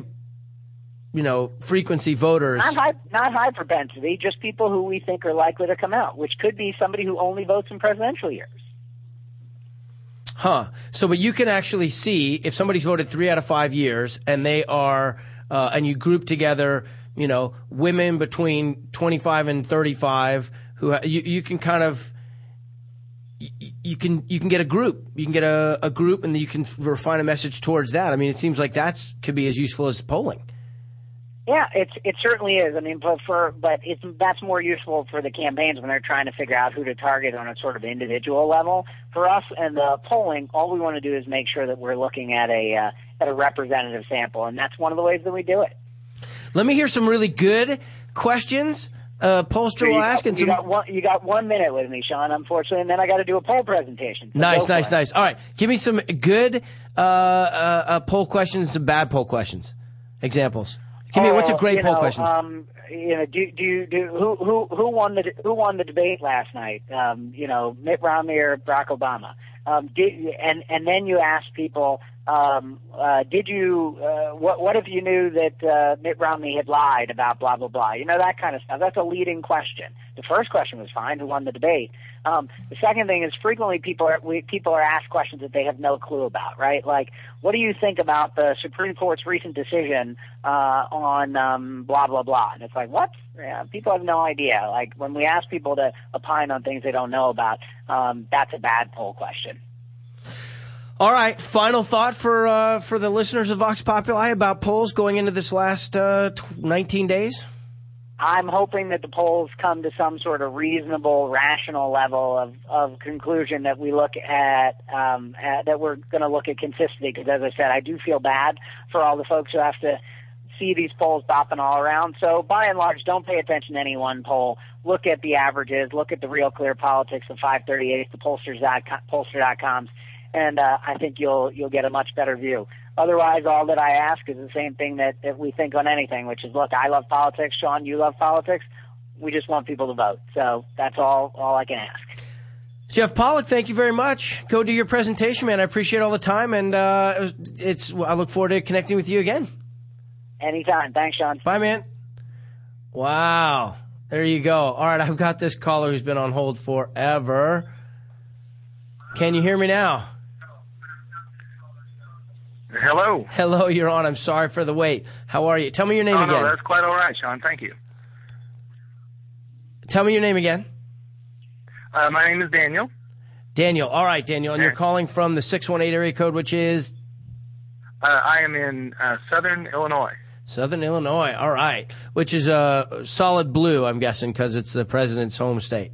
you know, frequency voters. Not high, not high propensity, just people who we think are likely to come out, which could be somebody who only votes in presidential years. Huh. So, but you can actually see if somebody's voted three out of five years and they are, uh, and you group together, you know, women between 25 and 35 who, you, you can kind of, you can, you can get a group. You can get a, a group and you can refine a message towards that. I mean, it seems like that's could be as useful as polling. Yeah, it's it certainly is. I mean, but for but it's that's more useful for the campaigns when they're trying to figure out who to target on a sort of individual level. For us and the polling, all we want to do is make sure that we're looking at a uh, at a representative sample, and that's one of the ways that we do it. Let me hear some really good questions. Uh, pollster you, will got, ask and you some. got one you got one minute with me, Sean. Unfortunately, and then I got to do a poll presentation. So Nice, nice, nice. All right, give me some good uh, uh, uh, poll questions, some bad poll questions. Examples. Give me what's a Oh, great poll know, question? Um, you know, do do you- do who who who won the who won the debate last night? Um, you know, Mitt Romney or Barack Obama? Um, did and and then you ask people, um, uh, did you uh, what what if you knew that uh, Mitt Romney had lied about blah blah blah? You know that kind of stuff. That's a leading question. The first question was fine. Who won the debate? Um, the second thing is frequently people are we, people are asked questions that they have no clue about, right? Like, what do you think about the Supreme Court's recent decision uh, on um, blah blah blah? And it's like, what? Yeah, people have no idea. Like when we ask people to opine on things they don't know about, um, that's a bad poll question. All right, final thought for uh, for the listeners of Vox Populi about polls going into this last uh, tw- 19 days. I'm hoping that the polls come to some sort of reasonable, rational level of, of conclusion that we look at, um, at that we're going to look at consistency. Because as I said, I do feel bad for all the folks who have to see these polls bopping all around. So by and large, don't pay attention to any one poll. Look at the averages. Look at the Real Clear Politics, the 538, the pollsters dot com- pollster.coms, and uh, I think you'll you'll get a much better view. Otherwise, all that I ask is the same thing that, that we think on anything, which is, look, I love politics, Sean, you love politics. We just want people to vote. So that's all all I can ask. Jeff Pollock, thank you very much. Go do your presentation, man. I appreciate all the time, and uh, it was- it's. I look forward to connecting with you again. Anytime. Thanks, Sean. Bye, man. Wow. There you go. All right, I've got this caller who's been on hold forever. Can you hear me now? Hello. Hello, you're on. I'm sorry for the wait. How are you? Tell me your name oh, again. no, that's quite all right, Sean. Thank you. Tell me your name again. Uh, my name is Daniel. Daniel. All right, Daniel. And you're calling from the 618 area code, which is Uh, I am in uh, Southern Illinois. Southern Illinois. All right. Which is uh, solid blue, I'm guessing, because it's the president's home state.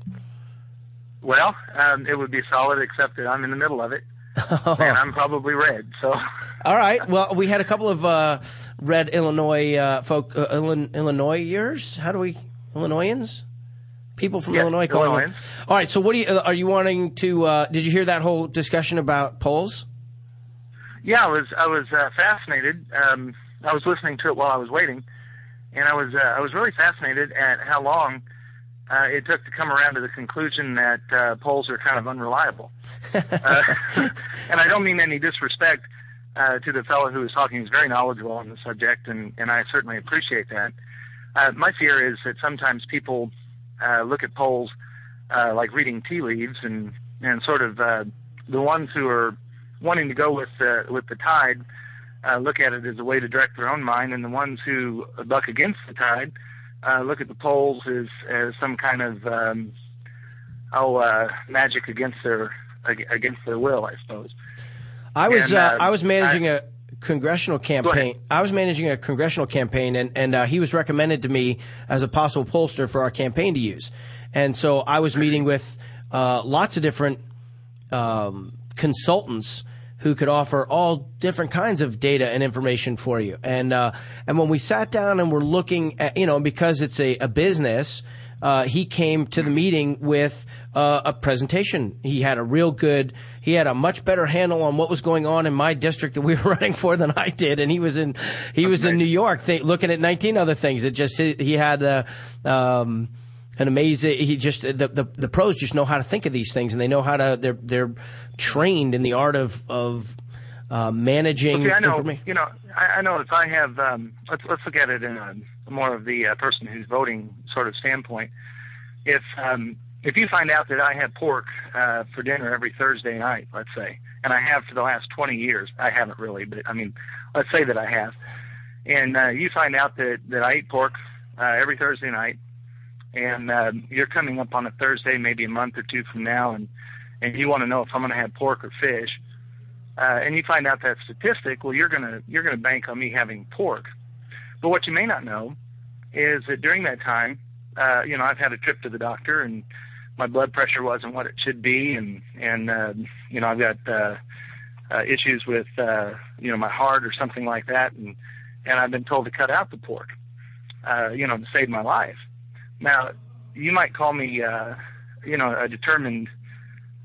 Well, um, it would be solid, except that I'm in the middle of it, and I'm probably red. So, All right. Well, we had a couple of uh, red Illinois uh, folk, uh, Illinoisers. How do we Illinoisans? People from Yes, Illinois calling. in. Illinoisans. All right. So, what do you are you wanting to? Uh, did you hear that whole discussion about polls? yeah, I was I was uh, fascinated. Um, I was listening to it while I was waiting, and I was uh, I was really fascinated at how long uh, it took to come around to the conclusion that uh, polls are kind of unreliable. uh, and I don't mean any disrespect uh, to the fellow who was talking. He's very knowledgeable on the subject, and, and I certainly appreciate that. Uh, my fear is that sometimes people uh, look at polls uh, like reading tea leaves, and and sort of uh, the ones who are wanting to go with the with the tide uh, look at it as a way to direct their own mind, and the ones who buck against the tide uh, look at the polls as as some kind of um, oh uh, magic against their against their will, I suppose. I was And, uh, uh, I was managing I- a congressional campaign. I was managing a congressional campaign, and and uh, he was recommended to me as a possible pollster for our campaign to use. And so I was meeting with uh, lots of different um, consultants who could offer all different kinds of data and information for you. And uh, and when we sat down and were looking at, you know, because it's a, a business, uh, he came to the meeting with uh, a presentation. He had a real good, he had a much better handle on what was going on in my district that we were running for than I did. And he was in, he was in New York th- looking at 19 other things. It just, he, he had, uh, um, an amazing. He just the, the the pros just know how to think of these things, and they know how to. They're they're trained in the art of of uh, managing Okay, I know. You know, I, I know if I have, um, let's let's look at it in a more of the uh, person who's voting sort of standpoint. If um, if you find out that I have pork uh, for dinner every Thursday night, let's say, and I have for the last 20 years, I haven't really, but I mean, let's say that I have, and uh, you find out that that I eat pork uh, every Thursday night, and um, you're coming up on a Thursday, maybe a month or two from now, and and you want to know if I'm going to have pork or fish uh, and you find out that statistic, well, you're gonna you're gonna bank on me having pork. But what you may not know is that during that time, uh, you know, I've had a trip to the doctor, and my blood pressure wasn't what it should be, and and uh, you know, I've got uh, uh, issues with uh, you know my heart or something like that, and and I've been told to cut out the pork, uh, you know, to save my life. Now, you might call me, uh, you know, a determined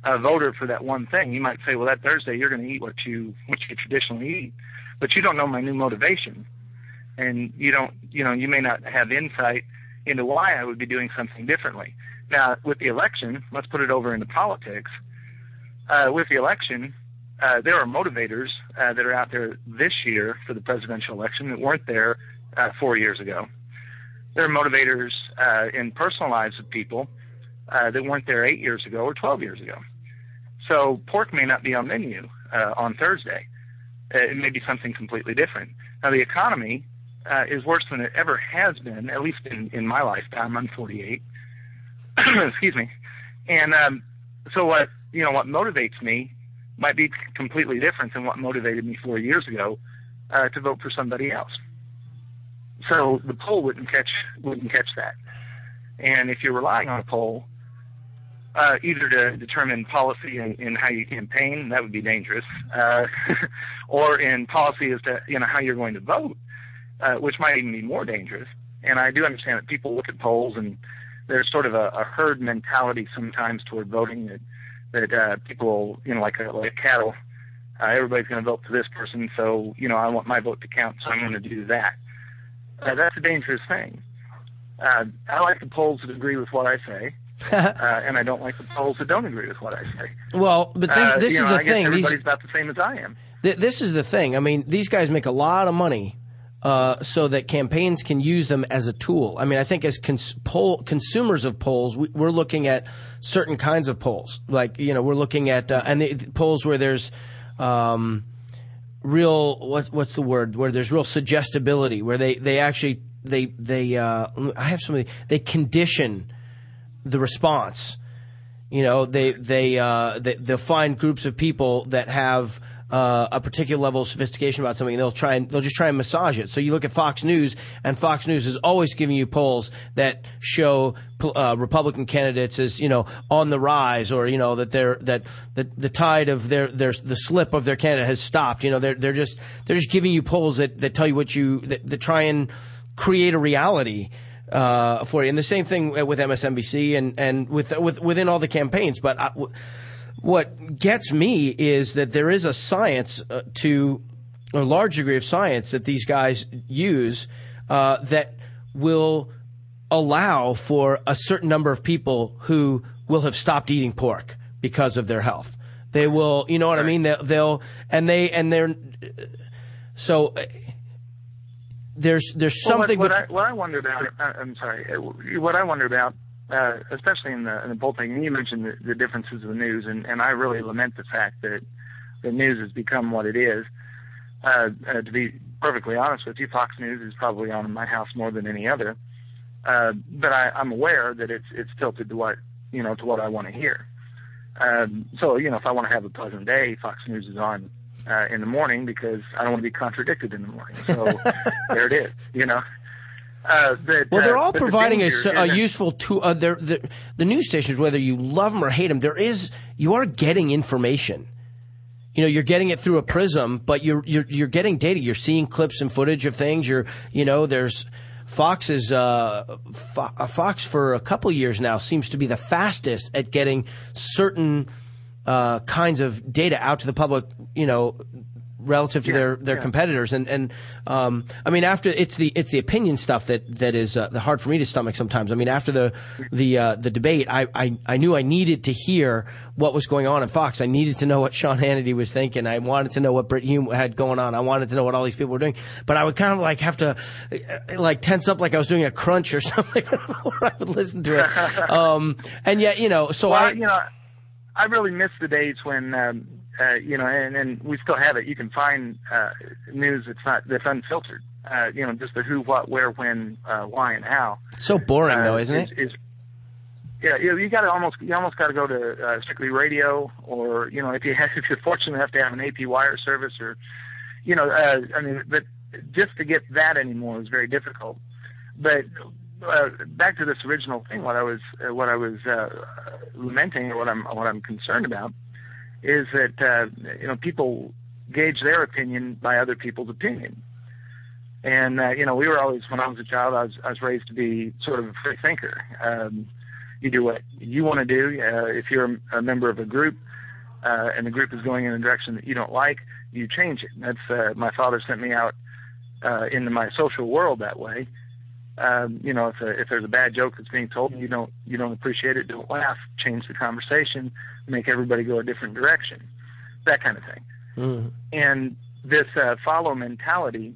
a voter for that one thing. You might say, well, that Thursday you're going to eat what you what you traditionally eat, but you don't know my new motivation, and you don't, you know, you may not have insight into why I would be doing something differently. Now, with the election, let's put it over into politics. Uh, with the election, uh, there are motivators uh, that are out there this year for the presidential election that weren't there uh, four years ago. There are motivators uh, in personal lives of people uh, that weren't there eight years ago or 12 years ago. So pork may not be on menu uh, on Thursday. Uh, it may be something completely different. Now the economy uh, is worse than it ever has been, at least in, in my lifetime. I'm 48. Excuse me. And um, so what you know what motivates me might be completely different than what motivated me four years ago uh, to vote for somebody else. So the poll wouldn't catch wouldn't catch that. And if you're relying on a poll, uh, either to determine policy in, in how you campaign, that would be dangerous, uh, or in policy as to you know how you're going to vote, uh, which might even be more dangerous. And I do understand that people look at polls and there's sort of a, a herd mentality sometimes toward voting that that uh, people you know like a, like cattle, uh, everybody's going to vote for this person, so you know I want my vote to count, so I'm going to do that. Uh, that's a dangerous thing. Uh, I like the polls that agree with what I say, uh, and I don't like the polls that don't agree with what I say. Well, but this, Uh, this is know, the I thing. These, Everybody's about the same as I am. th- this is the thing. I mean, these guys make a lot of money. Uh, so that campaigns can use them as a tool. I mean, I think as cons- poll, consumers of polls, we, we're looking at certain kinds of polls. Like, you know, we're looking at uh, and the, the polls where there's um, real what, what's the word where there's real suggestibility, where they they actually they they uh, I have somebody they condition the response. You know, they they uh, they they'll find groups of people that have uh, a particular level of sophistication about something, and they'll try and they'll just try and massage it. So you look at Fox News, and Fox News is always giving you polls that show uh, Republican candidates as you know on the rise, or you know that they're that the the tide of their their the slip of their candidate has stopped. You know, they're they're just they're just giving you polls that that tell you what you that, that try and create a reality uh, for you. And the same thing with MSNBC and and with with within all the campaigns. But I, what gets me is that there is a science uh, to a large degree of science that these guys use uh, that will allow for a certain number of people who will have stopped eating pork because of their health. They will, you know what I mean? They'll, they'll and they and they're so uh, there's there's Well, something. What, what, bet- I, what I wonder about, uh, I'm sorry, uh, what I wonder about, uh, especially in the in the thing, and you mentioned the, the differences of the news, and, and I really lament the fact that the news has become what it is. Uh, uh, to be perfectly honest with you, Fox News is probably on in my house more than any other. Uh, but I, I'm aware that it's it's tilted to what you know to what I want to hear. Um, so you know, if I want to have a pleasant day, Fox News is on uh, in the morning because I don't want to be contradicted in the morning. So there it is. You know. Uh, but, Well, they're uh, all the providing a, danger a isn't- useful tool. Uh, the the news stations, whether you love them or hate them, there is you are getting information. You know, you're getting it through a prism, but you're you're you're getting data. You're seeing clips and footage of things. You're you know, there's Fox is uh, Fo- uh, Fox for a couple years now seems to be the fastest at getting certain uh, kinds of data out to the public. You know, relative to their their yeah. competitors. And and um, I mean after it's the it's the opinion stuff that that is uh, the hard for me to stomach sometimes. I mean after the the uh, the debate I, I I knew I needed to hear what was going on at Fox. I needed to know what Sean Hannity was thinking. I wanted to know what Brit Hume had going on. I wanted to know what all these people were doing. But I would kind of like have to uh, like tense up like I was doing a crunch or something. Where I would listen to it. Um, and yet you know so well, I you know, I really miss the days when, um, uh, you know, and, and we still have it. You can find uh, news that's not that's unfiltered. Uh, you know, just the who, what, where, when, uh, why, and how. so boring uh, though isn't it is, Is, yeah, you, you got to almost you almost got to go to uh, strictly radio, or you know, if you have, if you're fortunate enough to have an AP wire service, or you know, uh, I mean, but just to get that anymore is very difficult. But uh, back to this original thing, what I was uh, what I was uh, lamenting, or what I'm what I'm concerned about, is that uh, you know people gauge their opinion by other people's opinion. And uh, you know, we were always when I was a child, I was I was raised to be sort of a free thinker. Um, you do what you want to do. Uh, if you're a, member of a group uh, and the group is going in a direction that you don't like, you change it. That's uh, my father sent me out uh, into my social world that way. Um, you know, if a, if there's a bad joke that's being told you don't you don't appreciate it, don't laugh. Change the conversation. Make everybody go a different direction. That kind of thing Mm. and this uh, follow mentality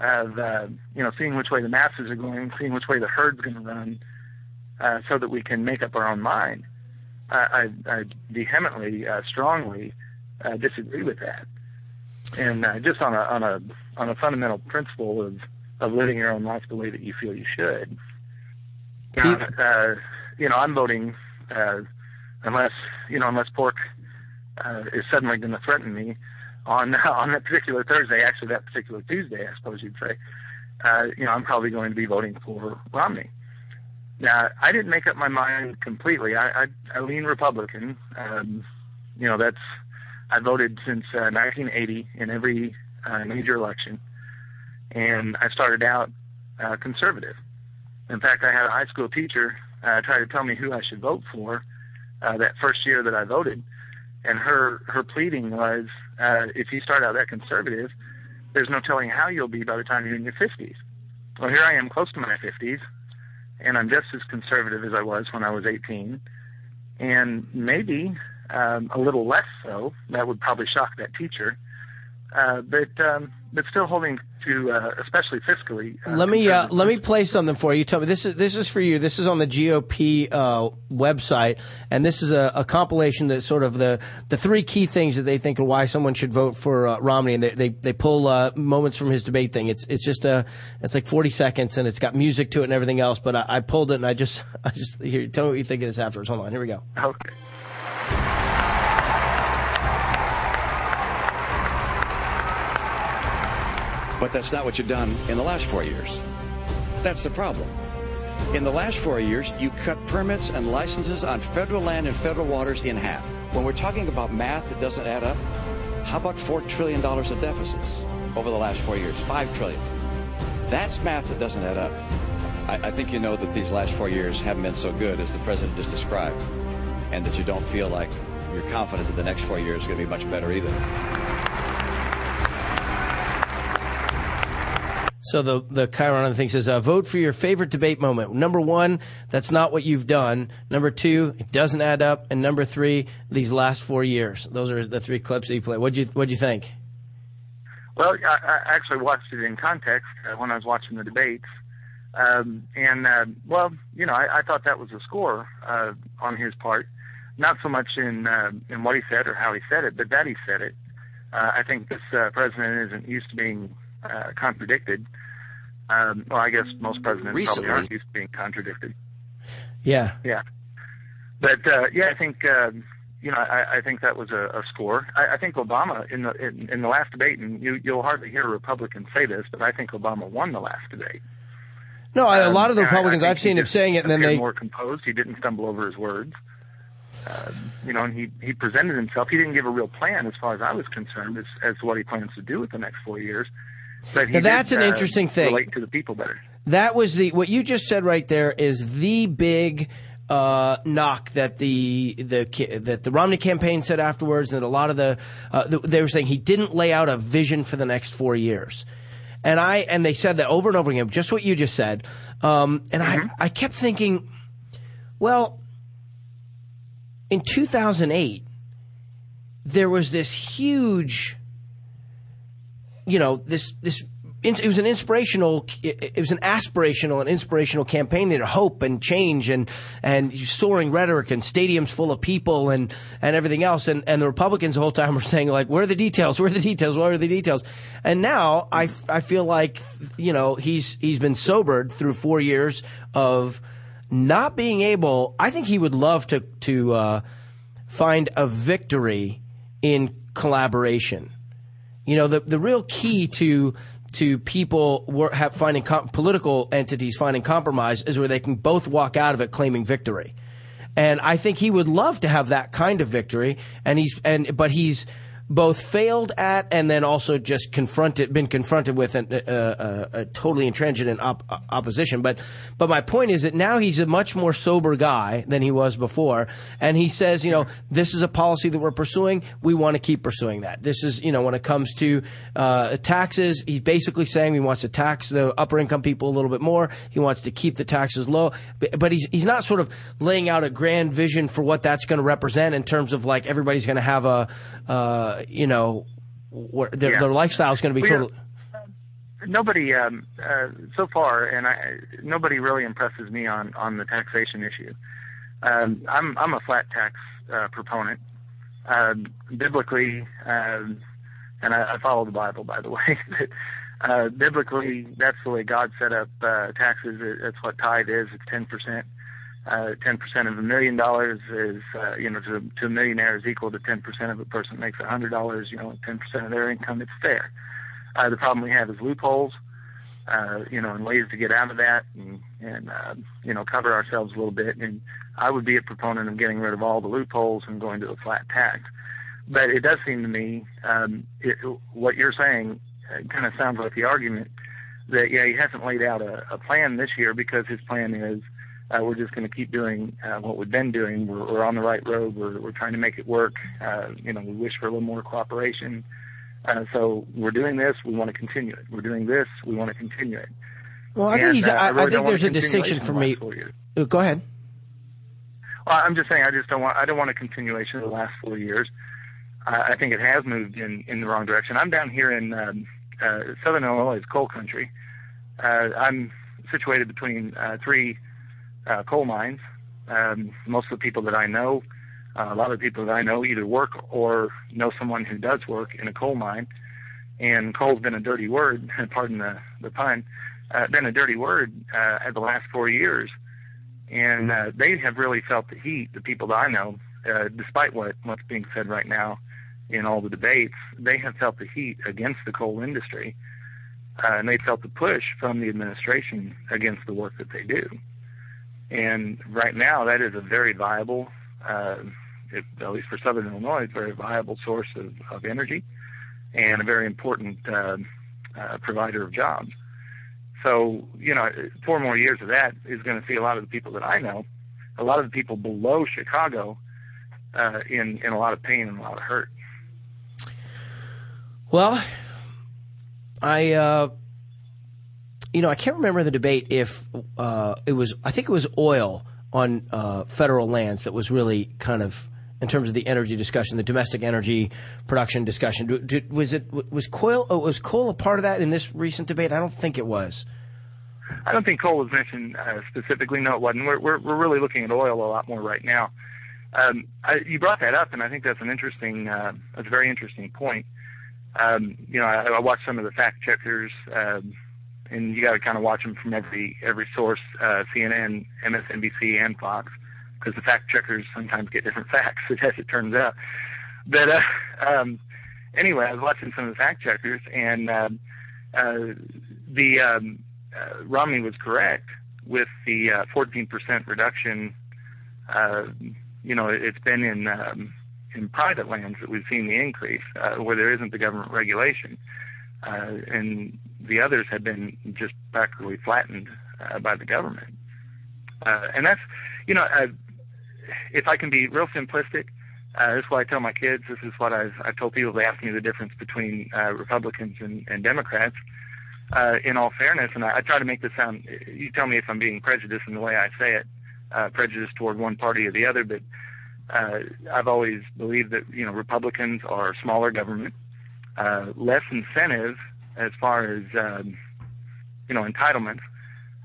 of uh, you know seeing which way the masses are going, seeing which way the herd's going to run, uh, so that we can make up our own mind. I, I, I vehemently, uh, strongly uh, disagree with that, and uh, just on a on a on a fundamental principle of of living your own life the way that you feel you should. Now, uh, you know, I'm voting uh, unless you know unless pork uh, is suddenly going to threaten me on on that particular Thursday, actually that particular Tuesday, I suppose you'd say. Uh, you know, I'm probably going to be voting for Romney. Now, I didn't make up my mind completely. I I, I lean Republican. Um, you know, that's I voted since uh, 1980 in every uh, major election, and I started out uh, conservative. In fact, I had a high school teacher uh, try to tell me who I should vote for uh, that first year that I voted and her her pleading was, uh, if you start out that conservative, there's no telling how you'll be by the time you're in your 50s. Well, here I am, close to my 50s, and I'm just as conservative as I was when I was 18, and maybe um, a little less so. That would probably shock that teacher, uh, but um, but still holding to, uh, especially fiscally. Uh, let me uh, let me play something for you. Tell me this is this is for you. This is on the GOP uh, website, and this is a, a compilation that sort of the the three key things that they think are why someone should vote for uh, Romney, and they they, they pull uh, moments from his debate thing. It's it's just a it's like forty seconds, and it's got music to it and everything else. But I, I pulled it, and I just I just here. Tell me what you think of this afterwards. Hold on, here we go. Okay. But that's not what you've done in the last four years. That's the problem. In the last four years, you cut permits and licenses on federal land and federal waters in half. When we're talking about math that doesn't add up, how about $4 trillion of deficits over the last four years? 5 trillion. That's math that doesn't add up. I, I think you know that these last four years haven't been so good as the president just described, and that you don't feel like you're confident that the next four years are going to be much better either. So the the Chiron on the thing says, uh, vote for your favorite debate moment. Number one, that's not what you've done. Number two, it doesn't add up. And number three, these last four years. Those are the three clips that you play. What'd you What'd you think? Well, I, I actually watched it in context uh, when I was watching the debates, um, and uh, well, you know, I, I thought that was a score uh, on his part. Not so much in uh, in what he said or how he said it, but that he said it. Uh, I think this president isn't used to being uh, contradicted. Um, well, I guess most presidents Recently. probably aren't used to being contradicted. Yeah. Yeah. But uh, yeah, I think uh, you know I, I think that was a, a score. I, I think Obama in the in, in the last debate, and you, you'll hardly hear a Republican say this, but I think Obama won the last debate. No, I, a Um, lot of the and I- I Republicans I've seen him saying it, and then they more composed. He didn't stumble over his words. Um, you know, and he he presented himself. He didn't give a real plan, as far as I was concerned, as as to what he plans to do with the next four years. But that's did, an uh, interesting thing. Relate to the people better. That was the what you just said right there is the big uh, knock that the the that the Romney campaign said afterwards, and that a lot of the, uh, the they were saying he didn't lay out a vision for the next four years. And I and they said that over and over again, just what you just said. Um, and I I kept thinking, well, in 2008, there was this huge you know this this it was an inspirational it was an aspirational and inspirational campaign there hope and change and and soaring rhetoric and stadiums full of people and and everything else. And and the republicans the whole time were saying like where are the details? Where are the details? Where are the details? And now i i feel like you know he's he's been sobered through 4 years of not being able i think he would love to to uh find a victory in collaboration you know, the the real key to to people have finding com- political entities finding compromise is where they can both walk out of it claiming victory. And I think he would love to have that kind of victory. And he's and but he's both failed at and then also just confronted, been confronted with an, uh, uh, a totally intransigent op- opposition. But but my point is that now he's a much more sober guy than he was before, and he says, you know, this is a policy that we're pursuing. We want to keep pursuing that. This is, you know, when it comes to uh, taxes, he's basically saying he wants to tax the upper income people a little bit more. He wants to keep the taxes low, but, but he's he's not sort of laying out a grand vision for what that's going to represent in terms of like everybody's going to have a, uh, you know, where their, Yeah. their lifestyle is going to be totally. nobody um, uh, so far, and I, nobody really impresses me on on the taxation issue. Um, I'm I'm a flat tax uh, proponent. Um, biblically, um, and I, I follow the Bible, by the way. but, uh, biblically, that's the way God set up uh, taxes. It- That's what tithe is. It's ten percent. Uh, Ten percent of a million dollars is, uh, you know, to, to a millionaire is equal to ten percent of a person makes a hundred dollars. You know, ten percent of their income. It's fair. Uh, the problem we have is loopholes, uh, you know, and ways to get out of that and, and uh, you know, cover ourselves a little bit. And I would be a proponent of getting rid of all the loopholes and going to a flat tax. But it does seem to me, um, it, what you're saying uh, kind of sounds like the argument that, yeah, he hasn't laid out a, a plan this year because his plan is we're just going to keep doing uh, what we've been doing. We're, we're on the right road. We're, we're trying to make it work. Uh, you know, we wish for a little more cooperation. Uh, so we're doing this. We want to continue it. We're doing this. We want to continue it. Well, I think And, he's. uh, I, really I think there's a distinction for me. Uh, Go ahead. Well, I'm just saying. I just don't want. I don't want a continuation of the last four years. I, I think it has moved in in the wrong direction. I'm down here in um, uh, Southern Illinois, coal country. Uh, I'm situated between uh, three uh, coal mines. Um, most of the people that I know, uh, a lot of the people that I know, either work or know someone who does work in a coal mine. And coal's been a dirty word. Pardon the the pun. Uh, been a dirty word uh, at the last four years and uh, they have really felt the heat. The people that I know, uh, despite what what's being said right now in all the debates, they have felt the heat against the coal industry, uh, and they felt the push from the administration against the work that they do. And right now, that is a very viable, uh, at least for Southern Illinois, very viable source of, of energy and a very important uh, uh, provider of jobs. So, you know, four more years of that is going to see a lot of the people that I know, a lot of the people below Chicago, uh, in in a lot of pain and a lot of hurt. Well, I uh, you know, I can't remember the debate if uh, it was. I think it was oil on uh, federal lands that was really kind of in terms of the energy discussion, the domestic energy production discussion. Was it was coal? uh, Was coal a part of that in this recent debate? I don't think it was. I don't think coal was mentioned uh, specifically. No, it wasn't. We're, we're we're really looking at oil a lot more right now. Um, I, you brought that up, and I think that's an interesting, uh, that's a very interesting point. Um, you know, I, I watch some of the fact checkers, um, and you got to kind of watch them from every every source: uh, CNN, MSNBC, and Fox, because the fact checkers sometimes get different facts, as it turns out. But uh, um, anyway, I was watching some of the fact checkers, and um, uh, the um, uh, Romney was correct with the uh, 14% reduction. Uh, you know, it's been in um, in private lands that we've seen the increase uh, where there isn't the government regulation, uh, and the others have been just practically flattened uh, by the government. Uh, and that's, you know, uh, if I can be real simplistic, uh, this is what I tell my kids. This is what I've, I've told people. They ask me the difference between uh, Republicans and, and Democrats. Uh, in all fairness, and I, I try to make this sound. You tell me if I'm being prejudiced in the way I say it, uh, prejudiced toward one party or the other. But uh, I've always believed that you know Republicans are smaller government, uh, less incentive as far as um, you know entitlements,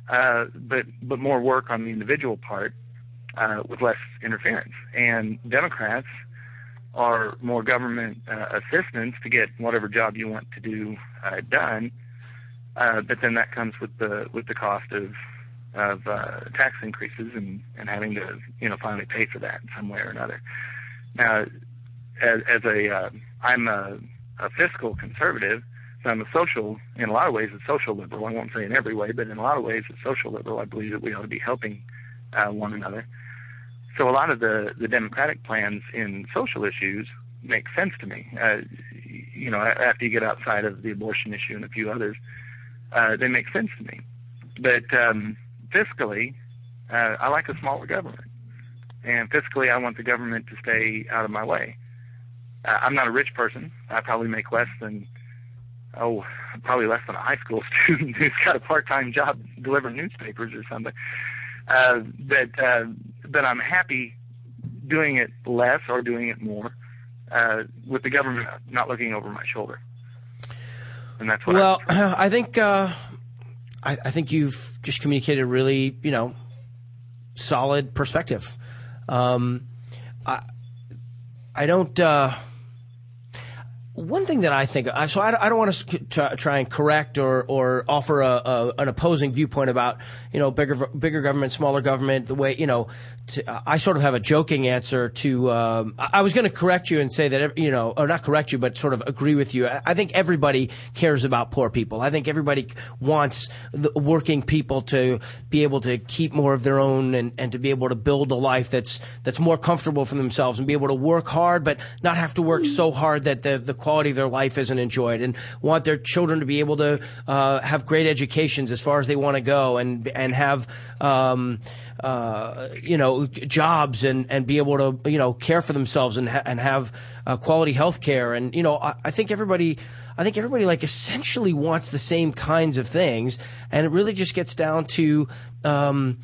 uh, but but more work on the individual part uh, with less interference. And Democrats are more government uh, assistance to get whatever job you want to do uh, done. Uh, but then that comes with the with the cost of of uh, tax increases and, and having to you know finally pay for that in some way or another. Now, as, as a uh, I'm a, a fiscal conservative, I'm a social in a lot of ways a social liberal. I won't say in every way, but in a lot of ways a social liberal. I believe that we ought to be helping uh, one another. So a lot of the the Democratic plans in social issues make sense to me. Uh, you know, after you get outside of the abortion issue and a few others, uh, they make sense to me. But um, fiscally, uh, I like a smaller government, and fiscally, I want the government to stay out of my way. Uh, I'm not a rich person. I probably make less than oh, probably less than a high school student who's got a part-time job delivering newspapers or something. Uh, but uh, but I'm happy doing it less or doing it more uh, with the government not looking over my shoulder. And that's what. Well, I'm I think uh, I, I think you've just communicated a really, you know, solid perspective. Um, I I don't. Uh, one thing that I think, I- so I, don't want to try, try and correct or, or offer a, a, an opposing viewpoint about, you know, bigger, bigger government, smaller government, the way, you know, to, I sort of have a joking answer to, um, I I was going to correct you and say that, you know, or not correct you, but sort of agree with you. I I think everybody cares about poor people. I think everybody wants the working people to be able to keep more of their own and, and to be able to build a life that's, that's more comfortable for themselves and be able to work hard, but not have to work so hard that the, the quality of their life isn't enjoyed and want their children to be able to, uh, have great educations as far as they want to go and, and have, um, uh, you know, jobs and, and be able to, you know, care for themselves and, ha- and have uh, quality health care. And, you know, I, I think everybody, I think everybody like essentially wants the same kinds of things. And it really just gets down to, um,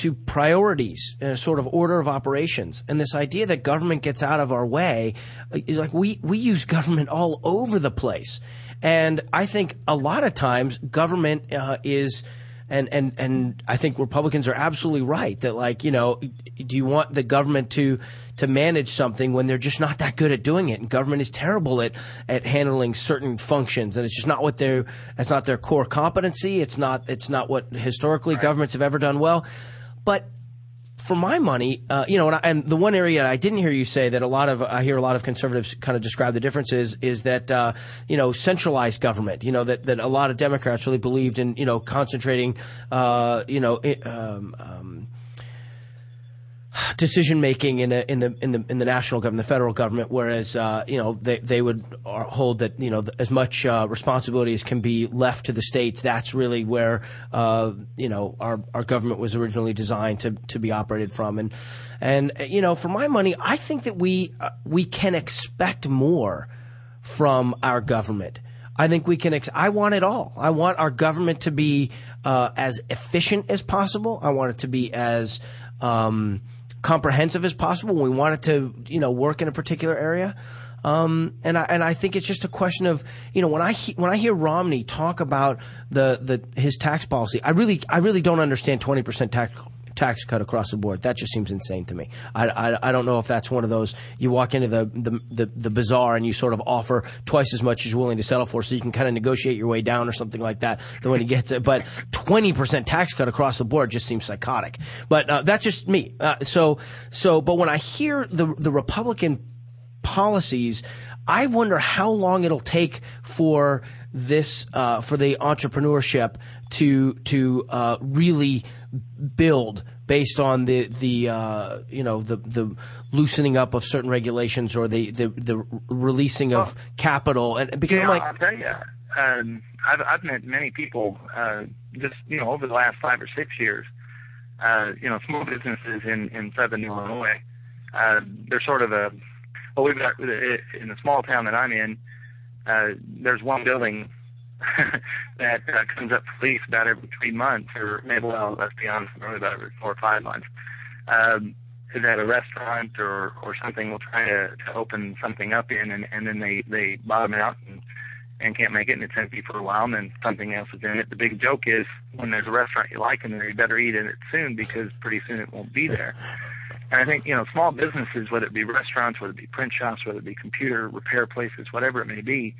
to priorities and a sort of order of operations. And this idea that government gets out of our way uh, is like we, we use government all over the place. And I think a lot of times government uh, is, and, and, and I think Republicans are absolutely right that like, you know, do you want the government to, to manage something when they're just not that good at doing it? And government is terrible at, at handling certain functions and it's just not what their, it's not their core competency. It's not, it's not what historically governments have ever done well. But for my money, uh, you know, and, I, and the one area I didn't hear you say that a lot of I hear a lot of conservatives kind of describe the difference is is that uh, you know centralized government. You know that that a lot of Democrats really believed in you know concentrating, uh, you know. i- Um, um, decision making in, a, in the in the in the national government, the federal government, whereas uh, you know they they would uh, hold that you know as much uh, responsibility as can be left to the states. That's really where uh, you know our our government was originally designed to to be operated from, and and you know for my money, I think that we uh, we can expect more from our government. I think we can. Ex- I want it all. I want our government to be uh, as efficient as possible. I want it to be as um, comprehensive as possible. We want it to, you know, work in a particular area. Um, and I and I think it's just a question of you know when I he, when I hear Romney talk about the the his tax policy, I really I really don't understand twenty percent tax tax cut across the board. That just seems insane to me. I, I, I don't know if that's one of those you walk into the, the, the, the, bazaar and you sort of offer twice as much as you're willing to settle for so you can kind of negotiate your way down or something like that the way he gets it. But 20% tax cut across the board just seems psychotic. But uh, that's just me. Uh, so, so, but when I hear the, the Republican policies, I wonder how long it'll take for this, uh, for the entrepreneurship to, to, uh, really build based on the the uh, you know the the loosening up of certain regulations or the the, the releasing of well, capital. And because yeah, I'm like I'll tell you, um, I've I've met many people uh, just you know over the last five or six years, uh, you know small businesses in in southern Illinois, uh, they're sort of a well we've got in the small town that I'm in, uh, there's one building that uh, comes up for lease about every three months, or maybe well, let's be honest, really about every four or five months. Um, is that a restaurant or or something will try to, to open something up in, and, and then they they bottom out and and can't make it, and it's empty for a while, and then something else is in it. The big joke is when there's a restaurant you like in there, you better eat in it soon because pretty soon it won't be there. And I think you know small businesses, whether it be restaurants, whether it be print shops, whether it be computer repair places, whatever it may be,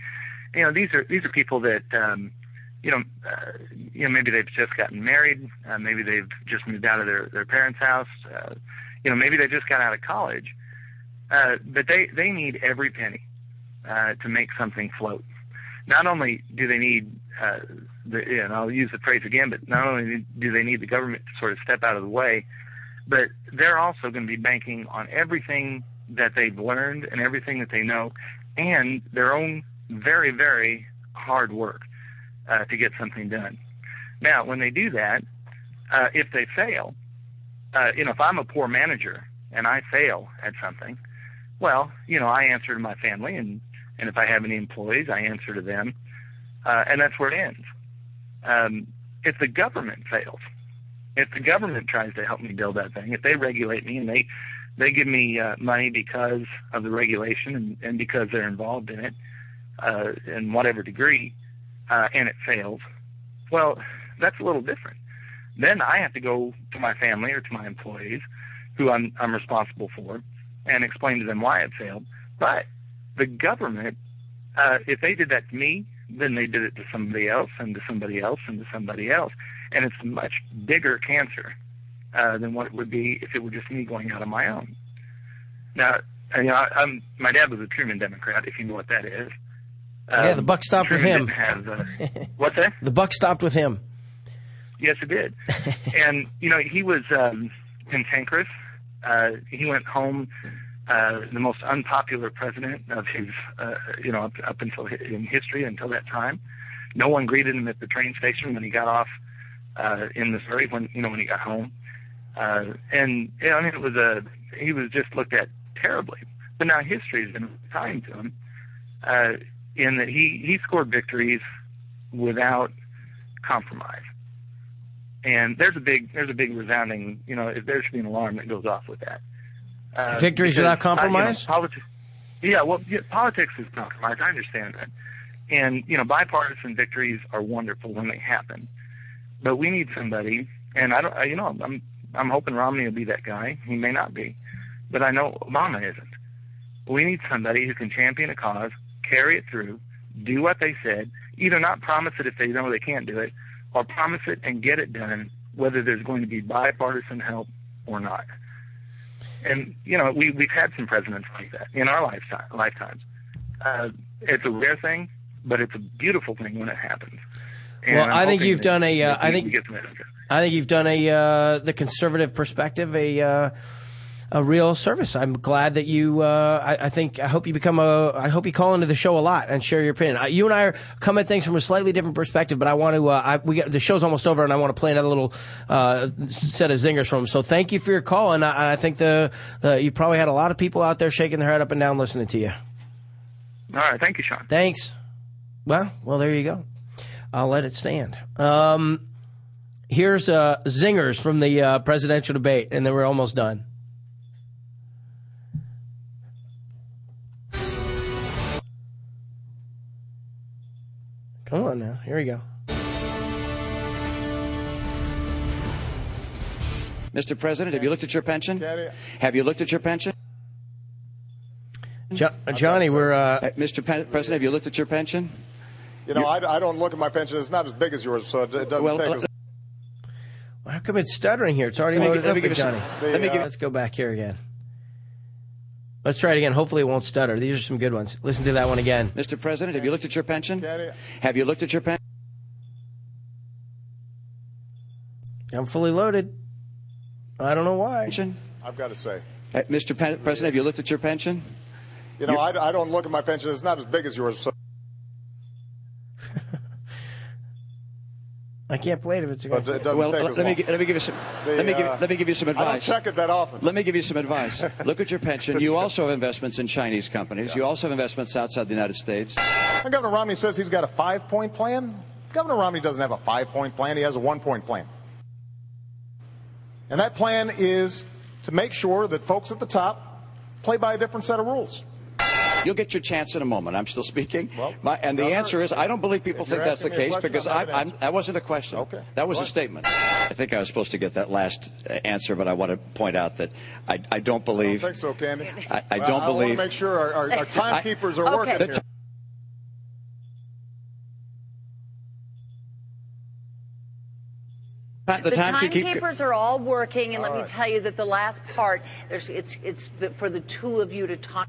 you know, these are these are people that um, you know, uh, you know, maybe they've just gotten married, uh, maybe they've just moved out of their their parents' house, uh, you know, maybe they just got out of college, uh, but they they need every penny uh, to make something float. Not only do they need, uh, the, and I'll use the phrase again, but not only do they need the government to sort of step out of the way, but they're also going to be banking on everything that they've learned and everything that they know, and their own very, very hard work uh, to get something done. Now, when they do that, uh, if they fail, uh, you know, if I'm a poor manager and I fail at something, well, you know, I answer to my family, and and if I have any employees, I answer to them, uh, and that's where it ends. Um, if the government fails, if the government tries to help me build that thing, if they regulate me and they they give me uh, money because of the regulation and, and because they're involved in it, uh, in whatever degree, uh, and it fails, well, that's a little different. Then I have to go to my family or to my employees, who I'm, I'm responsible for, and explain to them why it failed. But the government, uh, if they did that to me, then they did it to somebody else and to somebody else and to somebody else. And it's a much bigger cancer uh, than what it would be if it were just me going out on my own. Now, you know, I, I'm, my dad was a Truman Democrat, if you know what that is. Um, yeah, the buck stopped with him. Have, uh, what's that? The buck stopped with him. Yes, it did. and you know, he was um, cantankerous. Uh, he went home uh, the most unpopular president of his, uh, you know, up, up until in history until that time. No one greeted him at the train station when he got off uh, in Missouri. When you know when he got home, uh, and you know, I mean, it was a he was just looked at terribly. But now history has been kind to him. Uh, in that he he scored victories without compromise. And there's a big there's a big resounding you know there should be an alarm that goes off with that. Uh, victories without compromise. Uh, you know, politics, yeah, well, yeah, politics is compromise. I understand that, and you know, bipartisan victories are wonderful when they happen, but we need somebody. And I don't, you know, I'm I'm hoping Romney will be that guy. He may not be, but I know Obama isn't. We need somebody who can champion a cause carry it through, do what they said, either not promise it if they know they can't do it, or promise it and get it done, whether there's going to be bipartisan help or not. And you know, we we've had some presidents like that in our lifetime lifetimes. Uh, it's a rare thing, but it's a beautiful thing when it happens. And well, I'm i think you've done a. Uh, I think I think you've done a uh, the conservative perspective a uh, a real service. I'm glad that you. Uh, I, I, think. I hope you become a. I hope you call into the show a lot and share your opinion. you and I are come at things from a slightly different perspective, but I want to. Uh, I, we get, the show's almost over, and I want to play another little uh, set of zingers from him. So thank you for your call, and I, I think the you probably had a lot of people out there shaking their head up and down listening to you. All right, thank you, Sean. Thanks. Well, well, there you go. I'll let it stand. Um, here's uh, zingers from the uh, presidential debate, and then we're almost done. Mr. President, have you looked at your pension? Have you looked at your pension? Jo- Johnny, we're. Uh, Mr. Pen- President, have you looked at your pension? You know, I, I don't look at my pension. It's not as big as yours, so it, it doesn't Well, take uh, as How come it's stuttering here? It's already Let me loaded gi- let up, me with give you some- Johnny. let me give- Let's go back here again. Let's try it again. Hopefully, it won't stutter. These are some good ones. Listen to that one again. Mr. President, have you looked at your pension? Have you looked at your pension? I'm fully loaded. I don't know why. I've got to say. Uh, Mr. Pen- President, have you looked at your pension? You know, I, I don't look at my pension. It's not as big as yours, so I can't play it if it's going But it doesn't well, take let, let me let me give you some The, let me give uh, let me give you some advice. I don't advice. check it that often. Let me give you some advice. Look at your pension. You also have investments in Chinese companies. You also have investments outside the United States. And Governor Romney says he's got a five point plan. Governor Romney doesn't have a five point plan, he has a one point plan. And that plan is to make sure that folks at the top play by a different set of rules. You'll get your chance in a moment. I'm still speaking. Well, My, and the answer is I don't believe people think that's the asking me a case because I, I'm, that wasn't a question. Okay. That was Go a statement. I think I was supposed to get that last uh, answer, but I want to point out that I, I don't I believe. don't think so, Candy. I, I Well, don't I believe. want to make sure our, our, our timekeepers are Okay. working The The, the time keep- timekeepers are all working, and let All me tell you that the last part, there's, it's it's the, for the two of you to talk.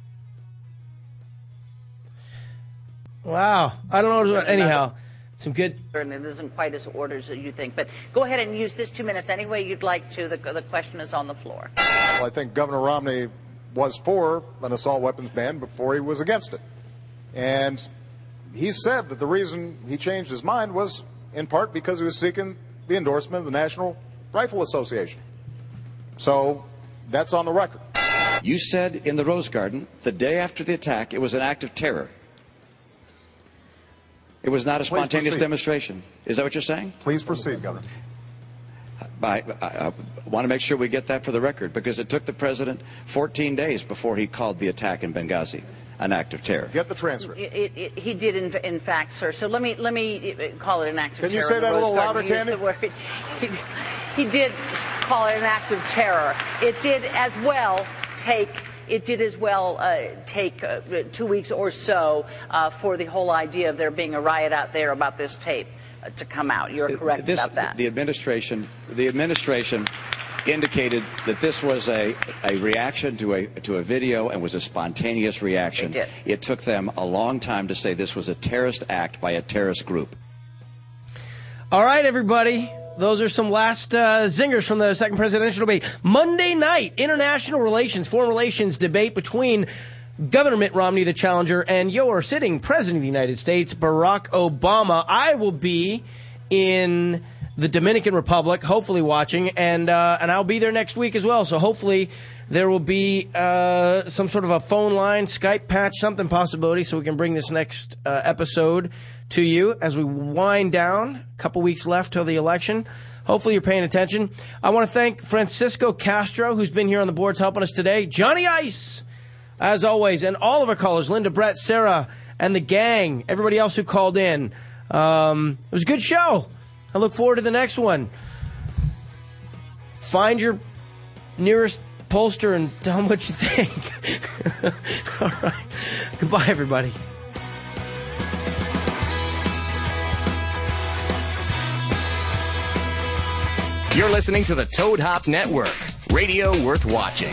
Wow. I don't know. Anyhow, some good. And it isn't quite as orders as you think, but go ahead and use this two minutes any way you'd like to. The, the question is on the floor. Well, I think Governor Romney was for an assault weapons ban before he was against it. And he said that the reason he changed his mind was in part because he was seeking the endorsement of the National Rifle Association. So that's on the record. You said in the Rose Garden the day after the attack it was an act of terror. It was not a spontaneous demonstration. Is that what you're saying? Please proceed, Governor. I, I, I want to make sure we get that for the record because it took the president 14 days before he called the attack in Benghazi an act of terror. Get the transcript. It, it, it, he did, in, in fact, sir. So let me let me uh, call it an act of Can you terror. say in the that a little Garden. louder, He Candy? He, he did call it an act of terror. It did as well take. It did as well uh, take uh, two weeks or so uh, for the whole idea of there being a riot out there about this tape uh, to come out. You're correct This- about that. The administration, the administration indicated that this was a, a reaction to a to a video and was a spontaneous reaction. They did. It took them a long time to say this was a terrorist act by a terrorist group. All right, everybody. Those are some last uh, zingers from the second presidential debate. Monday night, international relations, foreign relations debate between Governor Mitt Romney, the challenger, and your sitting president of the United States, Barack Obama. I will be in the Dominican Republic, hopefully watching, and uh, and I'll be there next week as well. So hopefully there will be uh, some sort of a phone line, Skype patch, something possibility, so we can bring this next uh, episode to you as we wind down. A couple weeks left till the election. Hopefully you're paying attention. I want to thank Francisco Castro, who's been here on the boards helping us today. Johnny Ice, as always, and all of our callers, Linda, Brett, Sarah, and the gang, everybody else who called in. Um, it was a good show. I look forward to the next one. Find your nearest pollster and tell them what you think. all right. Goodbye, everybody. You're listening to the Toad Hop Network, radio worth watching.